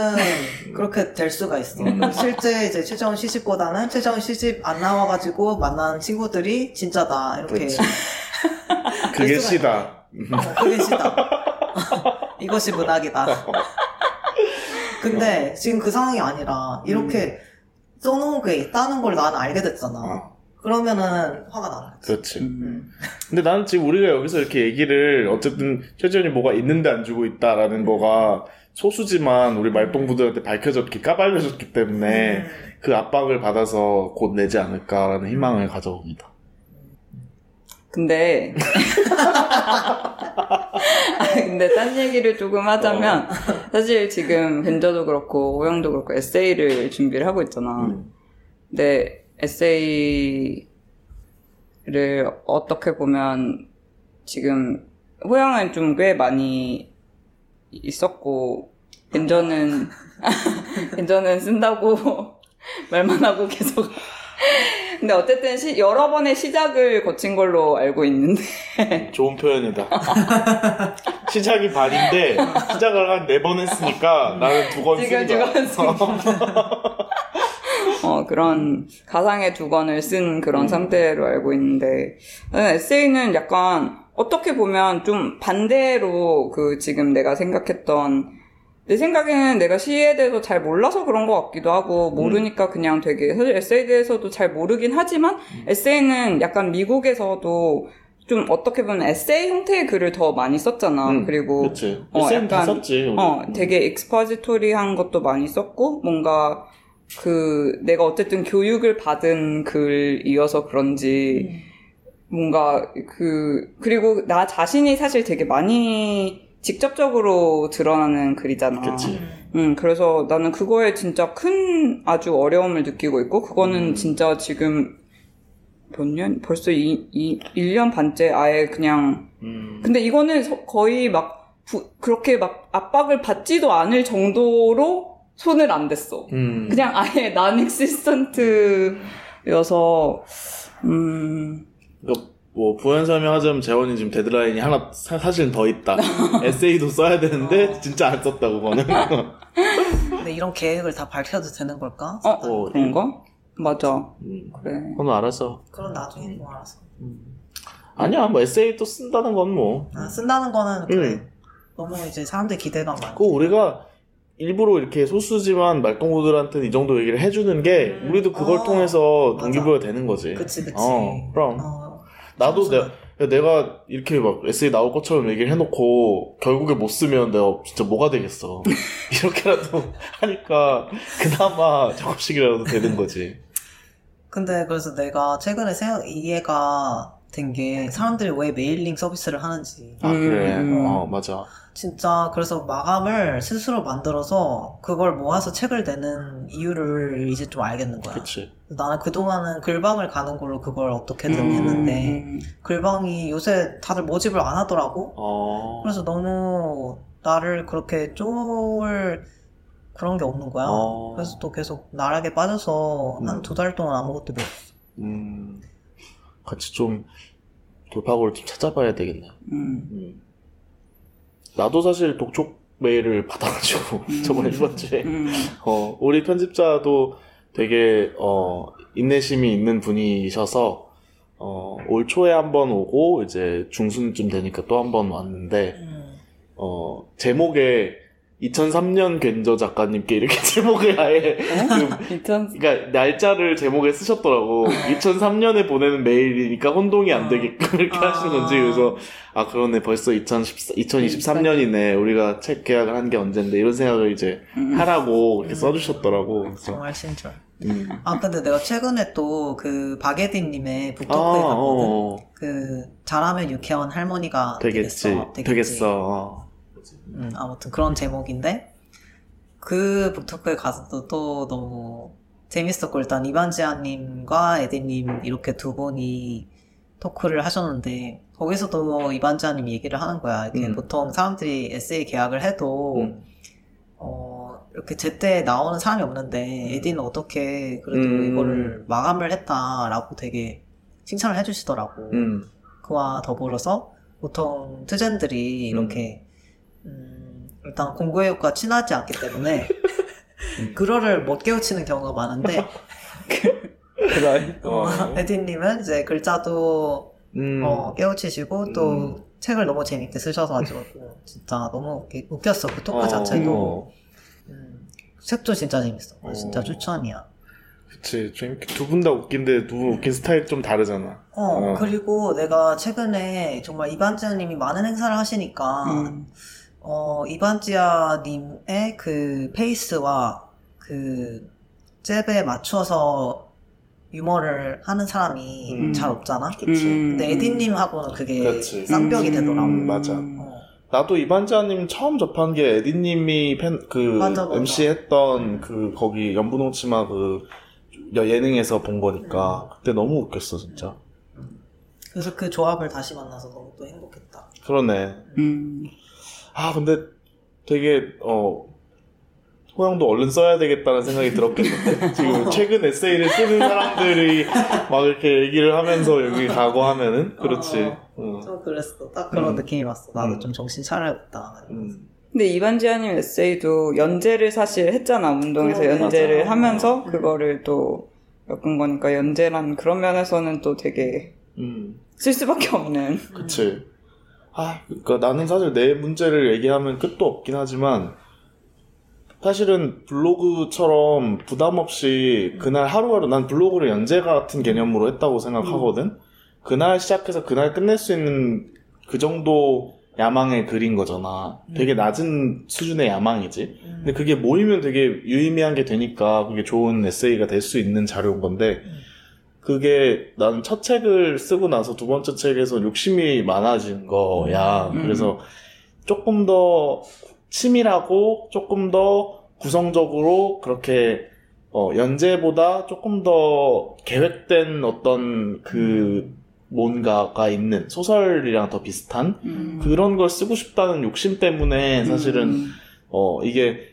그렇게 될 수가 있어 음. 실제 이제 최정은 시집보다는 최정은 시집 안 나와가지고 만난 친구들이 진짜다 이렇게 그렇지. [LAUGHS] 그게 시다. 어, 그게 시다. [LAUGHS] 이것이 문학이다. 근데 지금 그 상황이 아니라 이렇게 써놓은 게 있다는 걸 나는 알게 됐잖아. 어, 그러면은 화가 나는 거지. 그렇지. 음. 근데 나는 지금 우리가 여기서 이렇게 얘기를 어쨌든 최재현이 뭐가 있는데 안 주고 있다라는 거가 소수지만 우리 말동부들한테 밝혀졌기 까발려졌기 때문에 음. 그 압박을 받아서 곧 내지 않을까라는 희망을 가져봅니다. 근데 아, [LAUGHS] 근데 딴 얘기를 조금 하자면 사실 지금 벤저도 그렇고 오영도 그렇고 에세이를 준비를 하고 있잖아. 음. 근데 에세이를 어떻게 보면 지금 호영은 좀 꽤 많이 있었고 엔저는 엔저는 [LAUGHS] 쓴다고 [LAUGHS] 말만 하고 계속 근데 어쨌든 시- 여러 번의 시작을 거친 걸로 알고 있는데 [LAUGHS] 좋은 표현이다. 시작이 반인데 시작을 한 네 번 했으니까 나는 두번 지금 쓴 거야. 두번 [LAUGHS] 어, 그런 가상의 두 권을 쓴 그런 음. 상태로 알고 있는데 에세이는 약간 어떻게 보면 좀 반대로 그 지금 내가 생각했던 내 생각에는 내가 시에 대해서 잘 몰라서 그런 것 같기도 하고 모르니까 그냥 되게 사실 에세이에 대해서도 잘 모르긴 하지만 에세이는 약간 미국에서도 좀 어떻게 보면 에세이 형태의 글을 더 많이 썼잖아. 음, 그리고 그렇지. 어, 쌤다 약간- 썼지. 어, 되게 expository한 것도 많이 썼고, 뭔가, 그, 내가 어쨌든 교육을 받은 글이어서 그런지, 뭔가, 그, 그리고 나 자신이 사실 되게 많이 직접적으로 드러나는 글이잖아. 그치. 음, 그래서 나는 그거에 진짜 큰 아주 어려움을 느끼고 있고, 그거는 음. 진짜 지금 몇 년? 벌써 이, 이, 1년 반째 아예 그냥 음. 근데 이거는 서- 거의 막 부- 그렇게 막 압박을 받지도 않을 정도로 손을 안 댔어. 음. 그냥 아예 [LAUGHS] 난 엑시스턴트여서 음 뭐 부연 설명하자면 재원이 지금 데드라인이 하나 사, 사실은 더 있다. [LAUGHS] 에세이도 써야 되는데 진짜 안 썼다 그거는. 근데 이런 계획을 다 밝혀도 되는 걸까? 어, 어, 그런가? 맞아. 음. 그래. 그건 알아서. 그건 나중에 뭐 알아서. 아니야 뭐 에세이도 쓴다는 건 뭐. 아, 쓴다는 거는 그래. 음. 너무 이제 사람들 기대감 많고. 그 우리가 일부러 이렇게 소수지만 말동무들한테는 이 정도 얘기를 해주는 게 음. 우리도 그걸 어, 통해서. 동기부여 되는 거지. 그치 그치. 어, 그럼. 어, 나도 무슨- 내, 내가 이렇게 막 에세이 나올 것처럼 얘기를 해놓고 결국에 못 쓰면 내가 진짜 뭐가 되겠어. [LAUGHS] 이렇게라도 [LAUGHS] 하니까 그나마 조금씩이라도 되는 거지. 근데 그래서 내가 최근에 생각 이해가 된 게 사람들이 왜 mailing 서비스를 하는지. 아 그래. 음. 어 맞아. 진짜 그래서 마감을 스스로 만들어서 그걸 모아서 책을 내는 이유를 이제 좀 알겠는 거야. 그치. 나는 그동안은 글방을 가는 걸로 그걸 어떻게든 음, 했는데 음. 글방이 요새 다들 모집을 안 하더라고. 어. 그래서 너무 나를 그렇게 쪼을 그런 게 없는 거야. 어. 그래서 또 계속 나락에 빠져서 음. 한두 달 동안 아무것도 못 했어. 음. 같이 좀 돌파구를 좀 찾아봐야 되겠네. 음. 음. 나도 사실 독촉 메일을 받아가지고 저번 이번 주에 음. 어, 우리 편집자도 되게 어, 인내심이 있는 분이셔서 어, 올 초에 한 번 오고 이제 중순쯤 되니까 또 한 번 왔는데 음. 어, 제목에 2003년 괜저 작가님께 이렇게 [LAUGHS] 제목을 아예 그, [LAUGHS] 이천 그러니까 날짜를 제목에 쓰셨더라고. [LAUGHS] 2003년에 보내는 메일이니까 혼동이 안 되게끔 이렇게 아. 하시는 건지 그래서 아 그러네 벌써 2014, 2023년이네 우리가 책 계약을 한 게 언젠데 이런 생각을 이제 음. 하라고 이렇게 써주셨더라고. 그래서 정말 신절. 음. 아 근데 내가 최근에 또그 박예딘님의 아, 북토크에 갔거든. 어, 그 잘하면 유쾌한 할머니가 되겠지, 되겠어. 되겠어. 어. 음, 아무튼 그런 제목인데 그 북토크에 가서도 또 너무 재밌었고 일단 이반지아님과 에디님 이렇게 두 분이 토크를 하셨는데 거기서도 이반지아님이 얘기를 하는 거야. 이렇게 음. 보통 사람들이 에세이 계약을 해도 음. 어, 이렇게 제때 나오는 사람이 없는데 에디는 어떻게 그래도 음. 이거를 마감을 했다라고 되게 칭찬을 해주시더라고. 음. 그와 더불어서 보통 트젠들이 이렇게 음, 일단 공구회육과 친하지 않기 때문에 [LAUGHS] 그거를 못 깨우치는 경우가 많은데 [LAUGHS] 그래. 어, 어. 에디님은 이제 글자도 음. 어, 깨우치시고 또 음. 책을 너무 재밌게 쓰셔가지고 [LAUGHS] 진짜 너무 웃겼어 그 토크 어, 자체도 어. 음, 책도 진짜 재밌어 진짜 어. 추천이야 그치. 두분 다 웃긴데 두 분 웃긴 스타일 좀 다르잖아. 어, 어. 그리고 내가 최근에 정말 이반지아님이 많은 행사를 하시니까 음. 어, 이반지아님의 그 페이스와 그 잽에 맞춰서 유머를 하는 사람이 음. 잘 없잖아. 그치. 음. 근데 에디님하고는 그게 그렇지. 쌍벽이 음. 되더라고. 음, 맞아. 어. 나도 이반자님 처음 접한 게 에디님이 팬, 그, 맞아, 맞아. MC 했던 그, 거기 연분홍치마 그, 여- 예능에서 본 거니까. 그때 너무 웃겼어, 진짜. 그래서 그 조합을 다시 만나서 너무 또 행복했다. 그러네. 음. 아, 근데, 되게 어 호영도 얼른 써야 되겠다는 생각이 들었겠는데 [LAUGHS] 지금 최근 에세이를 쓰는 사람들이 막 이렇게 얘기를 하면서 여기 가고 하면은 그렇지. 어. 좀 그랬어. 딱 그런 음. 느낌이 왔어. 나도 음. 좀 정신 차려야겠다. 음. 근데 이반지아님 에세이도 연재를 사실 했잖아 운동에서 어, 연재를 맞아. 하면서 음. 그거를 또 엮은 거니까 연재란 그런 면에서는 또 되게 음. 쓸 수밖에 없는 그치. 아, 그니까 나는 사실 내 문제를 얘기하면 끝도 없긴 하지만, 사실은 블로그처럼 부담 없이 그날 하루하루, 난 블로그를 연재 같은 개념으로 했다고 생각하거든? 그날 시작해서 그날 끝낼 수 있는 그 정도 야망의 글인 거잖아. 되게 낮은 수준의 야망이지. 근데 그게 모이면 되게 유의미한 게 되니까 그게 좋은 에세이가 될 수 있는 자료인 건데, 음. 그게 난첫 책을 쓰고 나서 두 번째 책에서 욕심이 많아진 거야. 음. 그래서 조금 더 치밀하고 조금 더 구성적으로 그렇게 어, 연재보다 조금 더 계획된 어떤 그 뭔가가 있는 소설이랑 더 비슷한 음. 그런 걸 쓰고 싶다는 욕심 때문에 사실은 음. 어, 이게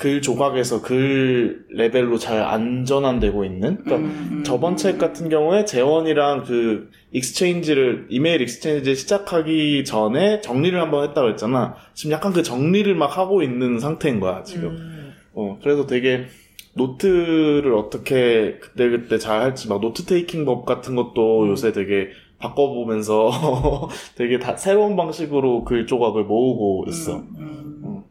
글 조각에서 글 레벨로 잘 안 전환되고 있는? 그러니까 음. 저번 책 같은 경우에 재원이랑 그 exchange를, 이메일 exchange 시작하기 전에 정리를 한번 했다고 했잖아. 지금 약간 그 정리를 막 하고 있는 상태인 거야, 지금. 음. 어, 그래서 되게 노트를 어떻게 그때 그때 잘 할지, 막 note taking 법 같은 것도 음. 요새 되게 바꿔보면서 [LAUGHS] 되게 다 새로운 방식으로 글 조각을 모으고 있어. 음.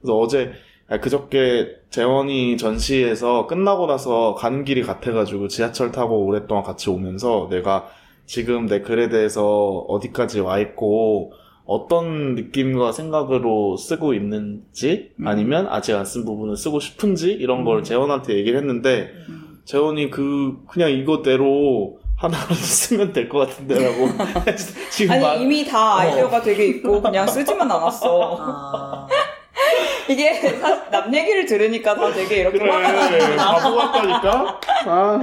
그래서 어제 아, 그저께 재원이 전시에서 끝나고 나서 가는 길이 같아가지고 지하철 타고 오랫동안 같이 오면서 내가 지금 내 글에 대해서 어디까지 와 있고 어떤 느낌과 생각으로 쓰고 있는지 음. 아니면 아직 안 쓴 부분을 쓰고 싶은지 이런 걸 음. 재원한테 얘기를 했는데 음. 재원이 그 그냥 이거대로 하나로 [LAUGHS] 쓰면 될 것 같은데라고 [LAUGHS] 지금 아니 말- 이미 다 아이디어가 되게 있고 그냥 쓰지만 않았어 아, 이게 사- 남 얘기를 들으니까 다 되게 이렇게 그래 바보 같다니까 아.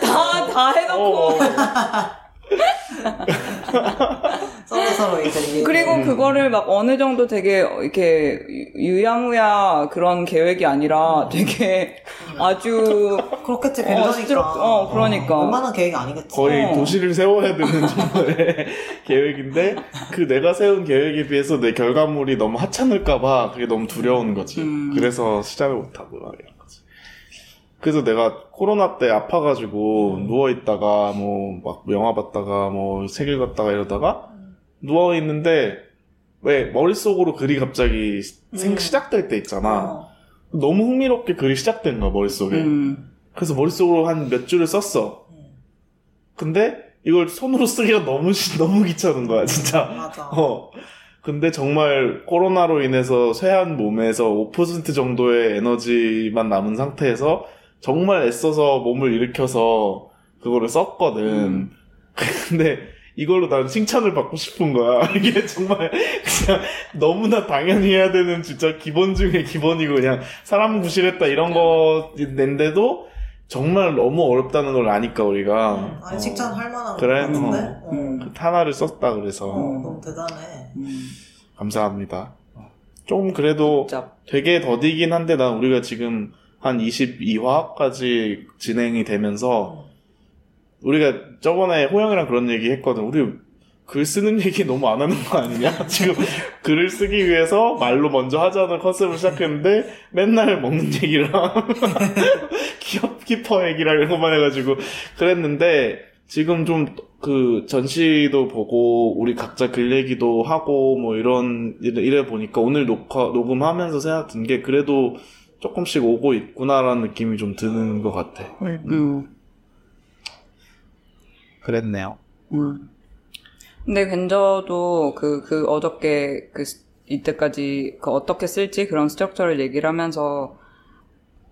다, 다 해놓고 어. [LAUGHS] [LAUGHS] 서로 서로 이제 그리고 음. 그거를 막 어느 정도 되게 이렇게 유- 유야무야 그런 계획이 아니라 되게 아주 그렇겠지 어, 굉장히 스트럭- 어, 그러니까. 얼마나 계획이 아니겠지. 거의 어. 도시를 세워야 되는 [LAUGHS] 정도의 계획인데 그 내가 세운 계획에 비해서 내 결과물이 너무 하찮을까봐 그게 너무 두려운 거지. 음. 그래서 시작을 못하고 거지. 그래서 내가 코로나 때 아파가지고 누워 있다가 뭐 막 영화 봤다가 뭐 책 읽었다가 이러다가 누워 있는데 왜 머릿속으로 글이 갑자기 생 음. 시작될 때 있잖아. 어. 너무 흥미롭게 글이 시작된 거야 머릿속에. 음. 그래서 머릿속으로 한 몇 줄을 썼어. 음. 근데 이걸 손으로 쓰기가 너무 시- [LAUGHS] 너무 귀찮은 거야 진짜. 맞아. 어. 근데 정말 코로나로 인해서 쇠한 몸에서 5% 정도의 에너지만 남은 상태에서 정말 애써서 몸을 일으켜서 그거를 썼거든. 음. [LAUGHS] 근데 이걸로 난 칭찬을 받고 싶은 거야. [LAUGHS] 이게 정말 그냥 너무나 당연히 해야 되는 진짜 기본 중에 기본이고 그냥 사람 구실했다 이런 거인데도 정말 너무 어렵다는 걸 아니까 우리가 음, 아니 어, 칭찬 할 만한 그래? 것 같은데. 어. 어. 음. 그 하나를 썼다 그래서 어, 너무 대단해. 음. 감사합니다. 좀 그래도 진짜 되게 더디긴 한데 난 우리가 지금 한 22화까지 진행이 되면서 우리가 저번에 호영이랑 그런 얘기 했거든. 우리 글 쓰는 [LAUGHS] 얘기 너무 안 하는 거 아니냐? [LAUGHS] 지금 글을 쓰기 위해서 말로 먼저 하자는 컨셉을 시작했는데 맨날 먹는 얘기랑 [LAUGHS] 기업 키퍼 얘기랑 이런 것만 해가지고 그랬는데 지금 좀 그 전시도 보고 우리 각자 글 얘기도 하고 뭐 이런 이래 보니까 오늘 녹화 녹음하면서 생각 든 게 그래도 조금씩 오고 있구나라는 느낌이 좀 드는 것 같아. 음. 그랬네요. 음. 근데 근저도 그, 그 어저께 그 스- 이때까지 그 어떻게 쓸지 그런 structure를 얘기를 하면서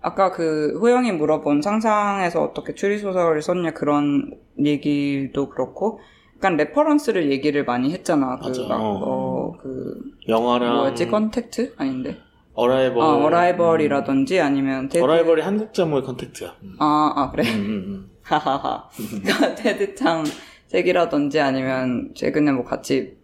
아까 그 호영이 물어본 상상에서 어떻게 추리소설을 썼냐 그런 얘기도 그렇고 약간 reference를 얘기를 많이 했잖아. 그 맞아. 막, 어. 어, 그, 영화랑 뭐였지? 컨택트? 아닌데. Arrival. 아, Arrival이라든지 아니면 테드. Arrival이 한국 제목의 컨택트야. 음. 아, 아, 그래? 음, 음, [LAUGHS] 하하하. [LAUGHS] 테드창 책이라든지 아니면 최근에 뭐 같이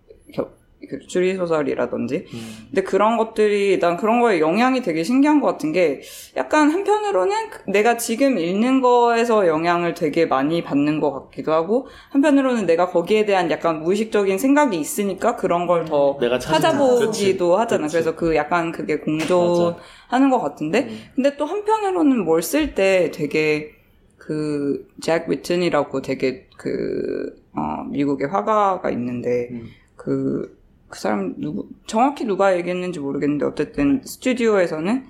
겨- 그 추리소설이라든지 음. 근데 그런 것들이 난 그런 거에 영향이 되게 신기한 것 같은 게 약간 한편으로는 그- 내가 지금 읽는 거에서 영향을 되게 많이 받는 것 같기도 하고 한편으로는 내가 거기에 대한 약간 무의식적인 생각이 있으니까 그런 걸더 내가 찾은 찾아보기도 그치. 하잖아. 그치. 그래서 그 약간 그게 공존하는 것 같은데 음. 근데 또 한편으로는 뭘 쓸 때 되게 그잭 위튼이라고 되게 그 어, 미국의 화가가 있는데 음. 그 그 사람 누구 정확히 누가 얘기했는지 모르겠는데 어쨌든 스튜디오에서는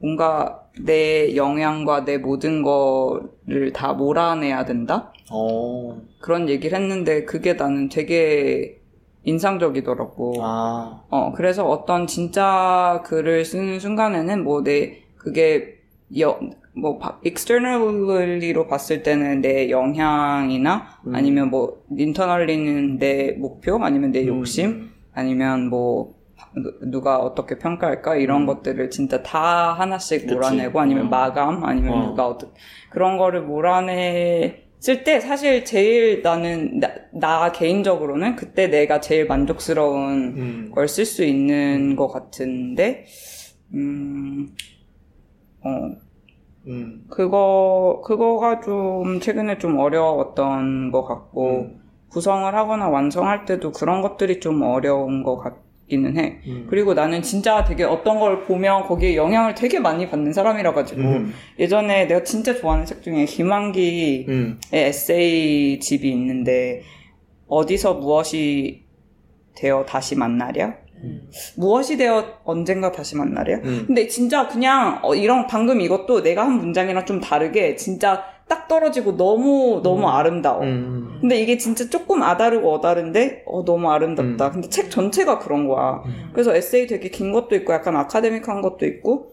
뭔가 내 영향과 내 모든 거를 다 몰아내야 된다 어. 그런 얘기를 했는데 그게 나는 되게 인상적이더라고. 아. 어, 그래서 어떤 진짜 글을 쓰는 순간에는 뭐 내, 그게, 여, 뭐, externally로 봤을 때는 내 영향이나 음. 아니면 뭐, internally는 내 목표 아니면 내 욕심 음. 아니면 뭐, 누- 누가 어떻게 평가할까 이런 음. 것들을 진짜 다 하나씩 그치. 몰아내고 아니면 어. 마감 아니면 어. 누가 어떻게 그런 거를 몰아냈을 때 사실 제일 나는 나, 나 개인적으로는 그때 내가 제일 만족스러운 음. 걸쓸 수 있는 것 같은데 음, 어, 음. 그거, 그거가 좀 최근에 좀 어려웠던 것 같고, 음. 구성을 하거나 완성할 때도 그런 것들이 좀 어려운 것 같기는 해. 음. 그리고 나는 진짜 되게 어떤 걸 보면 거기에 영향을 되게 많이 받는 사람이라 가지고, 음. 예전에 내가 진짜 좋아하는 책 중에 김한기의 음. 에세이 집이 있는데, 어디서 무엇이 되어 다시 만나랴? 무엇이 되어 언젠가 다시 만나랴? 음. 근데 진짜 그냥 어, 이런 방금 이것도 내가 한 문장이랑 좀 다르게 진짜 딱 떨어지고 너무 너무 음. 아름다워. 음. 근데 이게 진짜 조금 아다르고 어다른데 어 너무 아름답다. 음. 근데 책 전체가 그런 거야. 그래서 에세이 되게 긴 것도 있고 약간 아카데믹한 것도 있고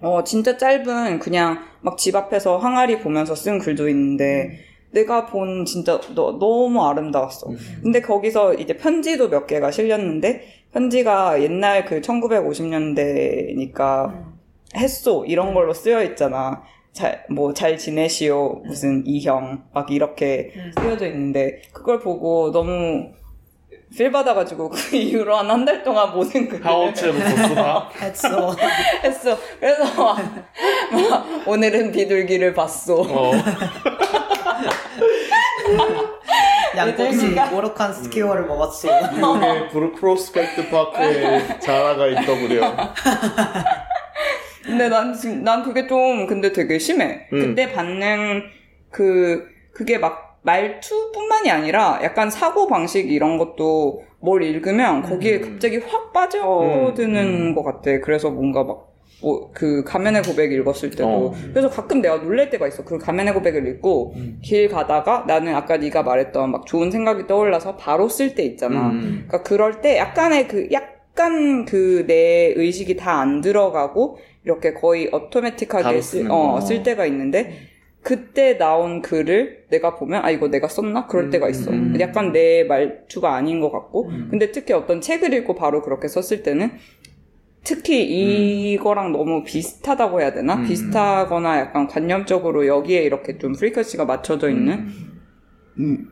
어 진짜 짧은 그냥 막 집 앞에서 항아리 보면서 쓴 글도 있는데 내가 본 진짜 너, 너무 아름다웠어. 음. 근데 거기서 이제 편지도 몇 개가 실렸는데 편지가 옛날 그 1950년대니까 했소 이런 걸로 쓰여 있잖아. 잘 뭐 잘 지내시오 무슨 이형 막 이렇게 쓰여져 있는데 그걸 보고 너무 feel 받아가지고 그 [LAUGHS] 이후로 한 한 달 동안 모든 글을 하우체로 썼구나. 했어. 했어. 그래서 막, 막 오늘은 비둘기를 봤소. 어. [LAUGHS] 양꼬치 organ skewer를 먹었소. 미국의 브루 프로스펙트 파크에 자라가 있더구려. [LAUGHS] 근데 난, 지금- 난 그게 좀, 근데 되게 심해. 음. 그때 받는 그, 그게 막 말투뿐만이 아니라 약간 사고방식 이런 것도 뭘 읽으면 거기에 음. 갑자기 확 빠져드는 음. 것 같아. 그래서 뭔가 막, 뭐, 그 가면의 고백 읽었을 때도. 어. 그래서 가끔 내가 놀랄 때가 있어. 그 가면의 고백을 읽고 음. 길 가다가 나는 아까 네가 말했던 막 좋은 생각이 떠올라서 바로 쓸 때 있잖아. 음. 그러니까 그럴 때 약간의 그 약간 그 내 의식이 다 안 들어가고 이렇게 거의 automatic하게 쓸, 어, 거. 쓸 때가 있는데 그때 나온 글을 내가 보면 아 이거 내가 썼나 그럴 음, 때가 있어. 음. 약간 내 말투가 아닌 것 같고 음. 근데 특히 어떤 책을 읽고 바로 그렇게 썼을 때는 특히 이거랑 너무 비슷하다고 해야 되나? 음. 비슷하거나 약간 관념적으로 여기에 이렇게 좀 frequency가 맞춰져 있는 음.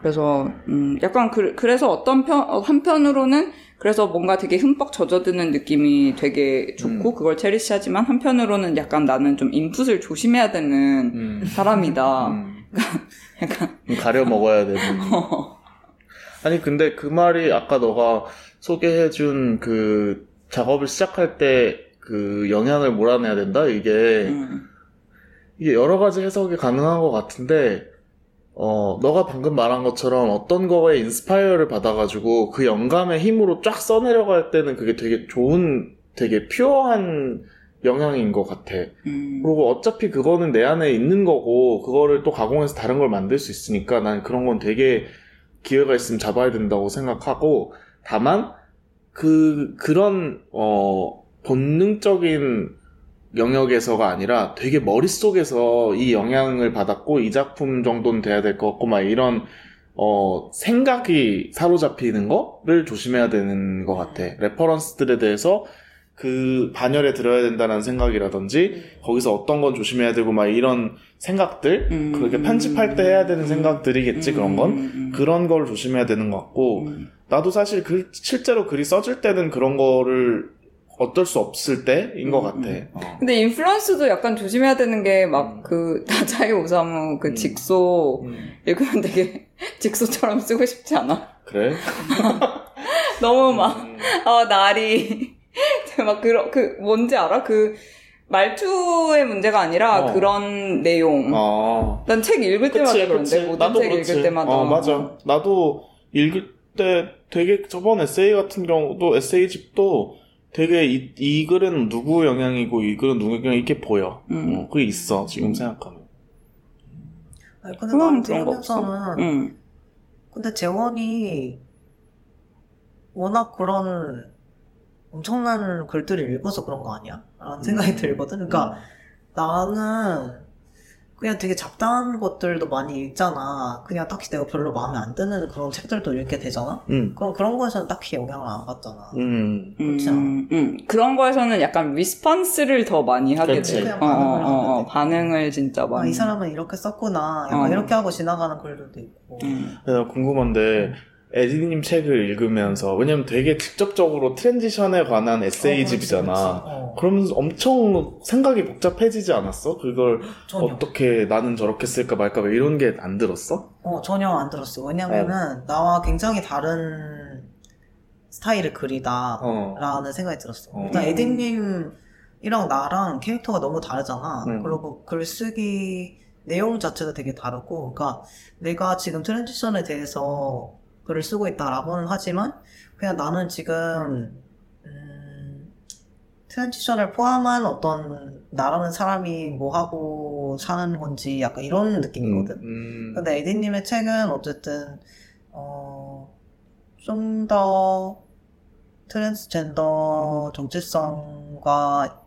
그래서 음, 약간 그, 그래서 어떤 편 어, 한편으로는 그래서 뭔가 되게 흠뻑 젖어드는 느낌이 되게 좋고 음. 그걸 cherish하지만 한편으로는 약간 나는 좀 input을 조심해야 되는 음. 사람이다. 음. 약간 가려 먹어야 되는. [LAUGHS] 아니 근데 그 말이 아까 너가 소개해준 그 작업을 시작할 때 그 영향을 몰아내야 된다 이게 음, 이게 여러 가지 해석이 가능한 것 같은데 어 너가 방금 말한 것처럼 어떤 거에 inspire를 받아가지고 그 영감의 힘으로 쫙 써내려갈 때는 그게 되게 좋은 되게 pure한 영향인 것 같아. 음, 그리고 어차피 그거는 내 안에 있는 거고 그거를 또 가공해서 다른 걸 만들 수 있으니까 난 그런 건 되게 기회가 있으면 잡아야 된다고 생각하고 다만 그 그런 어 본능적인 영역에서가 아니라 되게 머릿속에서 이 영향을 받았고 이 작품 정도는 돼야 될 것 같고 막 이런 어 생각이 사로잡히는 거를 조심해야 되는 것 같아. 레퍼런스들에 대해서 그 반열에 들어야 된다는 생각이라든지 거기서 어떤 건 조심해야 되고 막 이런 생각들 음. 그렇게 편집할 때 해야 되는 생각들이겠지 그런 건 음, 음, 그런 걸 조심해야 되는 것 같고 음. 나도 사실 글, 실제로 글이 써질 때는 그런 거를 어쩔 수 없을 때인 것 음, 같아. 음. 어. 근데 인플루언스도 약간 조심해야 되는 게 음. 막그 나자이 오사무 그 음. 직소 음. 읽으면 되게 [LAUGHS] 직소처럼 쓰고 싶지 않아? 그래? [LAUGHS] 너무 막 음. 아 날이 [LAUGHS] 막 그런 그 뭔지 알아? 그 말투의 문제가 아니라 어. 그런 내용. 어. 난책 읽을 때마다 그치, 그런데 그치. 모든 나도 책 그렇지. 읽을 때마다. 어, 맞아. 나도 읽을 때 되게 저번 에세이 같은 경우도 에세이집도 되게 이, 이 글은 누구 영향이고 이 글은 누구 영향 이렇게 보여. 음. 어, 그게 있어 지금 생각하면. 아니, 근데 나는 그런 거 없어? 응. 근데 재원이 워낙 그런 엄청난 글들을 읽어서 그런 거 아니야? 라는 생각이 들거든. 그러니까 나는 그냥 되게 잡다한 것들도 많이 읽잖아. 그냥 딱히 내가 별로 마음에 안 드는 그런 책들도 읽게 되잖아. 음. 그럼 그런 거에서는 딱히 영향을 안 받잖아. 음. 그렇지 않아? 음, 음. 그런 거에서는 약간 response를 더 많이 하게 그렇지. 돼. 그냥 어, 반응을 어, 어, 어. 반응을 진짜 아, 많이. 이 사람은 이렇게 썼구나. 약간 어. 이렇게 하고 지나가는 글들도 있고. 음. 내가 궁금한데 에디님 책을 읽으면서 왜냐면 되게 직접적으로 transition에 관한 에세이집이잖아. 어, 그러면서 엄청 생각이 복잡해지지 않았어? 그걸 전혀. 어떻게 나는 저렇게 쓸까 말까 왜 이런 게 안 들었어? 어, 전혀 안 들었어. 왜냐면은, 나와 굉장히 다른 스타일의 글이다. 어. 라는 생각이 들었어. 어. 일단 에디님이랑 나랑 캐릭터가 너무 다르잖아. 음. 그리고 글쓰기 내용 자체가 되게 다르고, 그러니까 내가 지금 transition에 대해서 글을 쓰고 있다라고는 하지만, 그냥 나는 지금, 음, transition을 포함한 어떤 나라는 사람이 뭐 하고 사는 건지 약간 이런 느낌이거든. 음. 근데 에디님의 책은 어쨌든 어, 좀 더 트랜스젠더 정체성과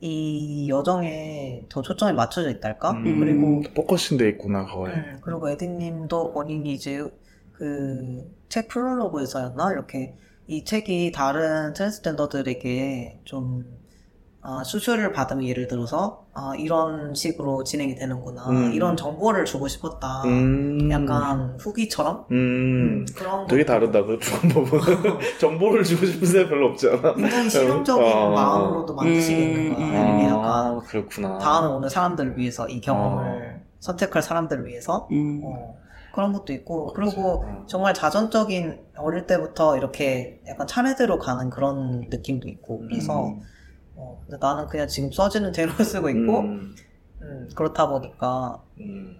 이 여정에 더 초점이 맞춰져 있달까? 음. 그리고 focusing 돼 있구나 그거에. 음, 그리고 에디님도 본인이 이제 그 책 프롤로그에서였나 이렇게 이 책이 다른 트랜스젠더들에게 좀 아, 수술을 받으면 예를 들어서 아, 이런 식으로 진행이 되는구나 음. 이런 정보를 주고 싶었다. 음. 약간 후기처럼 음. 그런 되게 거. 다르다 그 방법은 [LAUGHS] 정보를 주고 싶은 생각 별로 없잖아. 굉장히 실용적인 어. 마음으로도 만드시겠는 거야. 음. 이게 아 약간 그렇구나. 다음에 오는 사람들을 위해서 이 경험을 선택할 사람들을 위해서 음. 어, 그런 것도 있고 그리고 어. 정말 자전적인 어릴 때부터 이렇게 약간 차례대로 가는 그런 느낌도 있고 그래서 음. 어, 나는 그냥 지금 써지는 대로 쓰고 있고 음. 음, 그렇다 보니까 음.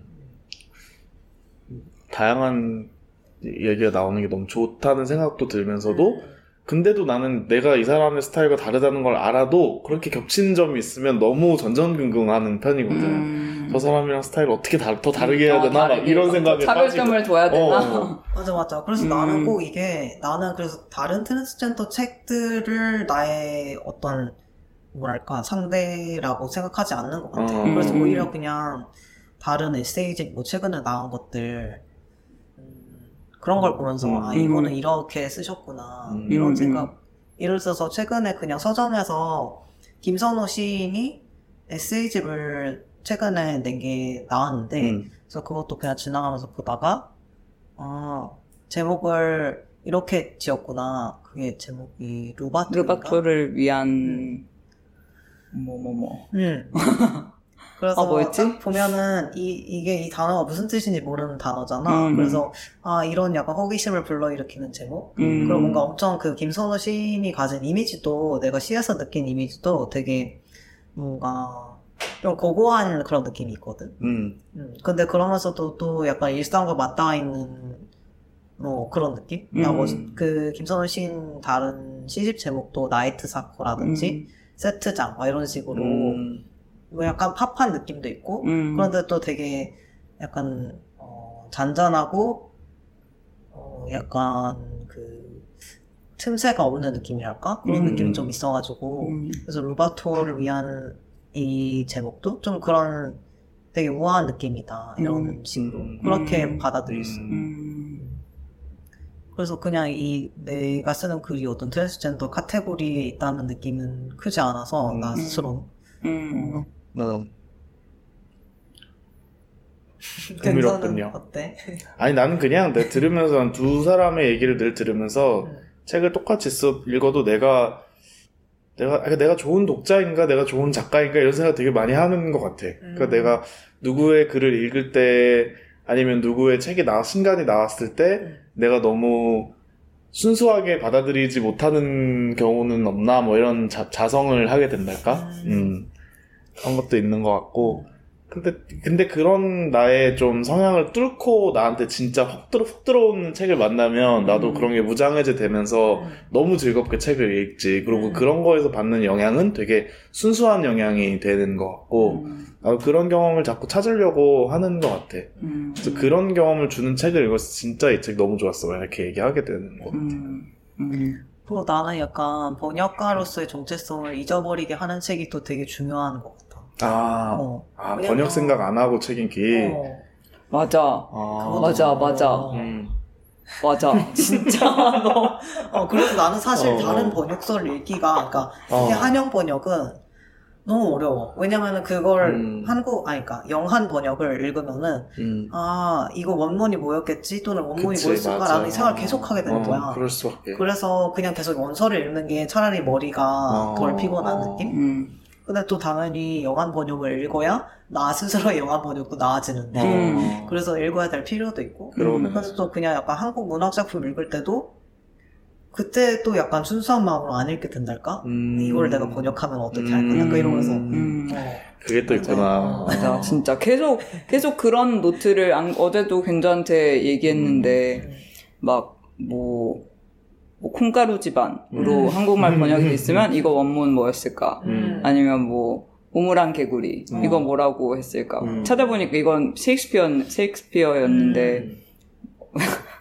다양한 얘기가 나오는 게 너무 좋다는 생각도 들면서도 음, 근데도 나는 내가 이 사람의 스타일과 다르다는 걸 알아도 그렇게 겹치는 점이 있으면 너무 전전긍긍하는 편이거든. 음. 저 사람이랑 스타일을 어떻게 다, 더 다르게 해야 어, 되나 막 이런 생각에 차별점을 둬야 되나? 어. [LAUGHS] 맞아 맞아 그래서 음. 나는 꼭 이게 나는 그래서 다른 트랜스젠더 책들을 나의 어떤 뭐랄까 상대라고 생각하지 않는 것 같아. 어. 그래서 음. 오히려 그냥 다른 에세이집 뭐 최근에 나온 것들 음, 그런 걸 보면서 음. 아 이거는 이렇게 쓰셨구나 음. 이런 음. 생각. 예를 들어서 최근에 그냥 서점에서 김선호 시인이 에세이집을 최근에 낸 게 나왔는데 음. 그래서 그것도 그냥 지나가면서 보다가 아 제목을 이렇게 지었구나. 그게 제목이 루바토인가? 르바토를 위한 뭐뭐 뭐. 음. [LAUGHS] 그래서 아, 뭐였지? 딱 보면은 이 이게 이 단어가 무슨 뜻인지 모르는 단어잖아. 음. 그래서 아 이런 약간 호기심을 불러일으키는 제목. 음. 그리고 뭔가 엄청 그 김선호 시인이 가진 이미지도 내가 시에서 느낀 이미지도 되게 뭔가 좀 고고한 그런 느낌이 있거든. 음. 음, 근데 그러면서도 또 약간 일상과 맞닿아 있는 뭐 그런 느낌? 음. 나 뭐, 그 김선호 시인 다른 시집 제목도 나이트 사코라든지 세트장 막 이런 식으로 음. 뭐 약간 팝한 느낌도 있고 음. 그런데 또 되게 약간 어, 잔잔하고 어, 약간 그 틈새가 없는 느낌이랄까 그런 음. 느낌이 좀 있어가지고 음. 그래서 루바토를 위한 이 제목도 좀 그런 되게 우아한 느낌이다 이런 음. 식으로 음. 그렇게 음. 받아들일 수. 음. 음. 그래서 그냥 이 내가 쓰는 글이 어떤 트랜스젠더 카테고리에 있다는 느낌은 크지 않아서 나 스스로 음. 음. [LAUGHS] 흥미롭군요. 어때? [LAUGHS] 아니 나는 그냥 내 들으면서 한 두 사람의 얘기를 늘 들으면서 음. 책을 똑같이 써 읽어도 내가 내가 아니, 내가 좋은 독자인가 내가 좋은 작가인가 이런 생각 되게 많이 하는 것 같아. 그러니까 음. 내가 누구의 글을 읽을 때 아니면 누구의 책이 나 신간이 나왔을 때 음. 내가 너무 순수하게 받아들이지 못하는 경우는 없나 뭐 이런 자, 자성을 하게 된달까? 음. 음. 그런 것도 있는 것 같고 근데 근데 그런 나의 좀 성향을 뚫고 나한테 진짜 확 들어 확 들어오는 책을 만나면 나도 음. 그런 게 무장해제 되면서 음. 너무 즐겁게 책을 읽지 그리고 음. 그런 거에서 받는 영향은 되게 순수한 영향이 되는 것 같고 음. 나도 그런 경험을 자꾸 찾으려고 하는 것 같아. 음. 그래서 그런 경험을 주는 책을 읽어서 진짜 이 책 너무 좋았어 막 이렇게 얘기하게 되는 거. 음. 음. 그리고 나는 약간 번역가로서의 정체성을 잊어버리게 하는 책이 또 되게 중요한 것 같아. 아, 어. 아 왜냐면- 번역 생각 안 하고 책 읽기. 어. 맞아. 아, 맞아, 맞아. 어. 음. 맞아. [LAUGHS] 진짜 너. 어, 그래서 나는 사실 어. 다른 번역서를 읽기가, 그러니까 어. 특히 한영 번역은 너무 어려워. 왜냐면은 그걸 음. 한국, 아니, 그러니까 영한 번역을 읽으면은, 음. 아, 이거 원문이 뭐였겠지? 또는 원문이 그치, 뭐였을까라는. 생각을 계속 하게 되는 어, 거야. 그럴 수밖에. 그래서 그냥 계속 원서를 읽는 게 차라리 머리가 어. 덜 피곤한 느낌? 음. 근데 또 당연히 영한 번역을 읽어야 나 스스로의 영한 번역도 나아지는데 음. 그래서 읽어야 될 필요도 있고 그러네. 그래서 또 그냥 약간 한국 문학 작품 읽을 때도 그때 또 약간 순수한 마음으로 안 읽게 된달까? 음. 이걸 내가 번역하면 어떻게 할 거냐? 그 이러면서 음. 어. 그게 또 있구나. 맞아, 진짜 계속 계속 그런 노트를 안- 어제도 괜찮한테 얘기했는데 음. 막뭐 뭐 콩가루 집안으로 음. 한국말 번역이 돼 있으면 이거 원문 뭐였을까? 음. 아니면 뭐 오물한 개구리 음. 이거 뭐라고 했을까? 음. 찾아보니까 이건 셰익스피어 셰익스피어였는데 음. [LAUGHS]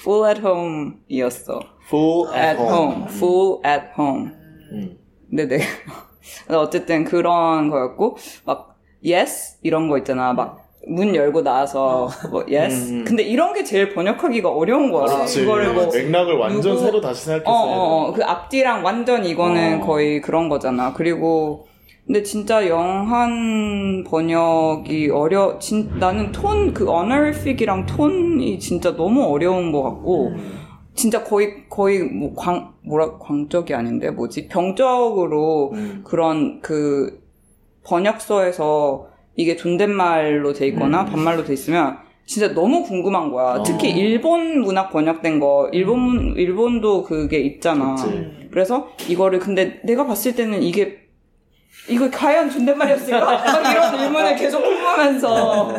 full at home이었어. Full at home, full at home. 음. 근데 내가 [LAUGHS] 어쨌든 그런 거였고 막 yes 이런 거 있잖아 막 문 열고 나와서 뭐 yes 음. 근데 이런 게 제일 번역하기가 어려운 거야 그렇지. 그거를 뭐 맥락을 완전 누구- 새로 다시 생각했어요. 어어 어 그 앞뒤랑 완전 이거는 어. 거의 그런 거잖아 그리고 근데 진짜 영한 번역이 어려 진 나는 톤그 honorific이랑 톤이 진짜 너무 어려운 것 같고 진짜 거의 거의 뭐 광 뭐라 광적이 아닌데 뭐지 병적으로 음. 그런 그 번역서에서 이게 존댓말로 돼 있거나 음. 반말로 돼 있으면 진짜 너무 궁금한 거야. 어. 특히 일본 문학 번역된 거 일본 일본도 그게 있잖아. 그치. 그래서 이거를 근데 내가 봤을 때는 이게 이거 과연 존댓말이었을까? 막 이런 의문을 계속 해보면서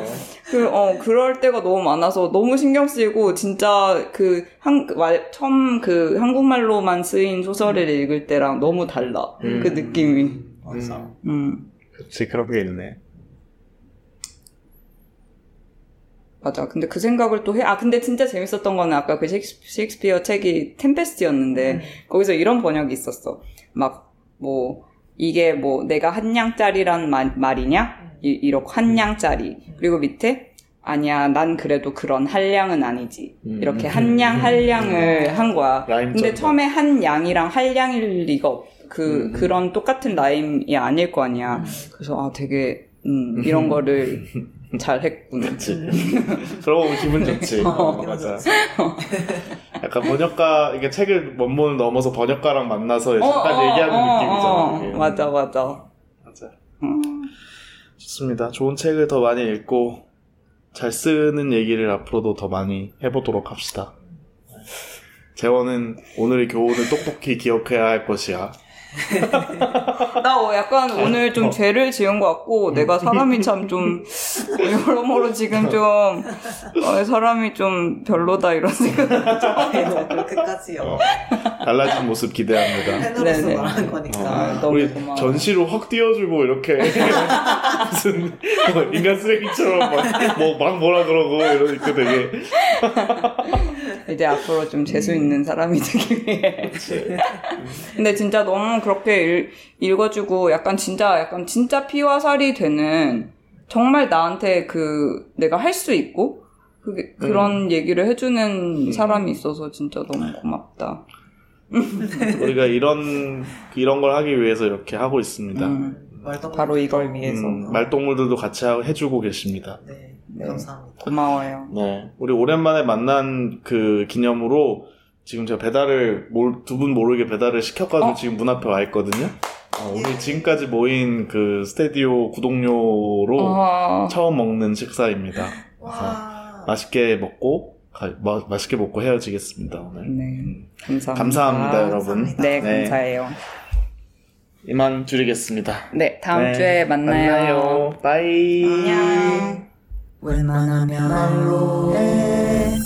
그, 어, 그럴 때가 너무 많아서 너무 신경 쓰이고, 진짜 그, 한, 말, 처음 그 한국말로만 쓰인 소설을 읽을 때랑 너무 달라. 음. 그 느낌이. 맞아. 음, 그치, 그런 게 있네. 맞아. 근데 그 생각을 또 해. 아, 근데 진짜 재밌었던 거는 아까 그 셰익스- 셰익스피어 책이 템페스트였는데, 음. 거기서 이런 번역이 있었어. 막, 뭐, 이게 뭐, 내가 한 양짜리란 말, 말이냐? 이, 이렇게 한 양짜리. 그리고 밑에, 아니야, 난 그래도 그런 한량은 아니지. 음. 이렇게 한량, 한량을 한 거야. 근데. 처음에 한 양이랑 한량일 리가 없, 그, 음. 그런 똑같은 라임이 아닐 거 아니야. 그래서, 아, 되게, 음, 이런 [LAUGHS] 거를 잘 했구나. 그치. [LAUGHS] 그러고 보면 기분 좋지. 어, 기분 맞아. 좋지. 약간 번역가, 이게 책을 원문을 넘어서 번역가랑 만나서 잠깐 어, 어, 얘기하는 어, 느낌이잖아. 어. 맞아, 맞아. 맞아. 음. 좋습니다. 좋은 책을 더 많이 읽고, 잘 쓰는 얘기를 앞으로도 더 많이 해보도록 합시다. 재원은 오늘의 교훈을 똑똑히 기억해야 할 것이야. 나 어, 약간 오늘 좀 어. 죄를 지은 것 같고, 내가 사람이 참 좀, 여러모로 지금 좀, 어, 사람이 좀 별로다 이런 생각. 그렇게까지요. 어, 달라진 모습 기대합니다. 팬으로서 네네. 말하는 거니까. 아, 너무 우리 고마워. 전시로 확 띄워주고 이렇게 [LAUGHS] 무슨 뭐 인간 쓰레기처럼 막 뭐 막 뭐라 그러고 이러니까 되게 이제 앞으로 좀 재수 있는 사람이 되기 위해. [LAUGHS] 근데 진짜 너무 그렇게 읽, 읽어주고 약간 진짜 약간 진짜 피와 살이 되는 정말 나한테 그 내가 할 수 있고 그게, 그런 얘기를 해주는 사람이 있어서 진짜 너무 고맙다. [LAUGHS] 우리가 이런 이런 걸 하기 위해서 이렇게 하고 있습니다. 음, 말도 바로 이걸 위해서. 음, 말동물들도 같이 하- 해주고 계십니다. 네, 네. 감사합니다. 고마워요. 네, 우리 오랜만에 만난 그 기념으로 지금 제가 배달을 두 분 모르게 배달을 시켜가지고 어? 지금 문 앞에 와 있거든요. 어, 우리 지금까지 모인 그 스테디오 구독료로 아, 처음 먹는 식사입니다. 와. 맛있게 먹고 가- 마- 맛있게 먹고 헤어지겠습니다 오늘. 네. 감사합니다. 감사합니다, 여러분. 감사합니다. 네, 네. 감사해요. 이만 줄이겠습니다. 네, 다음 네, 주에 만나요. 만나요. 빠이. 안녕. 웬만하면 말로 해.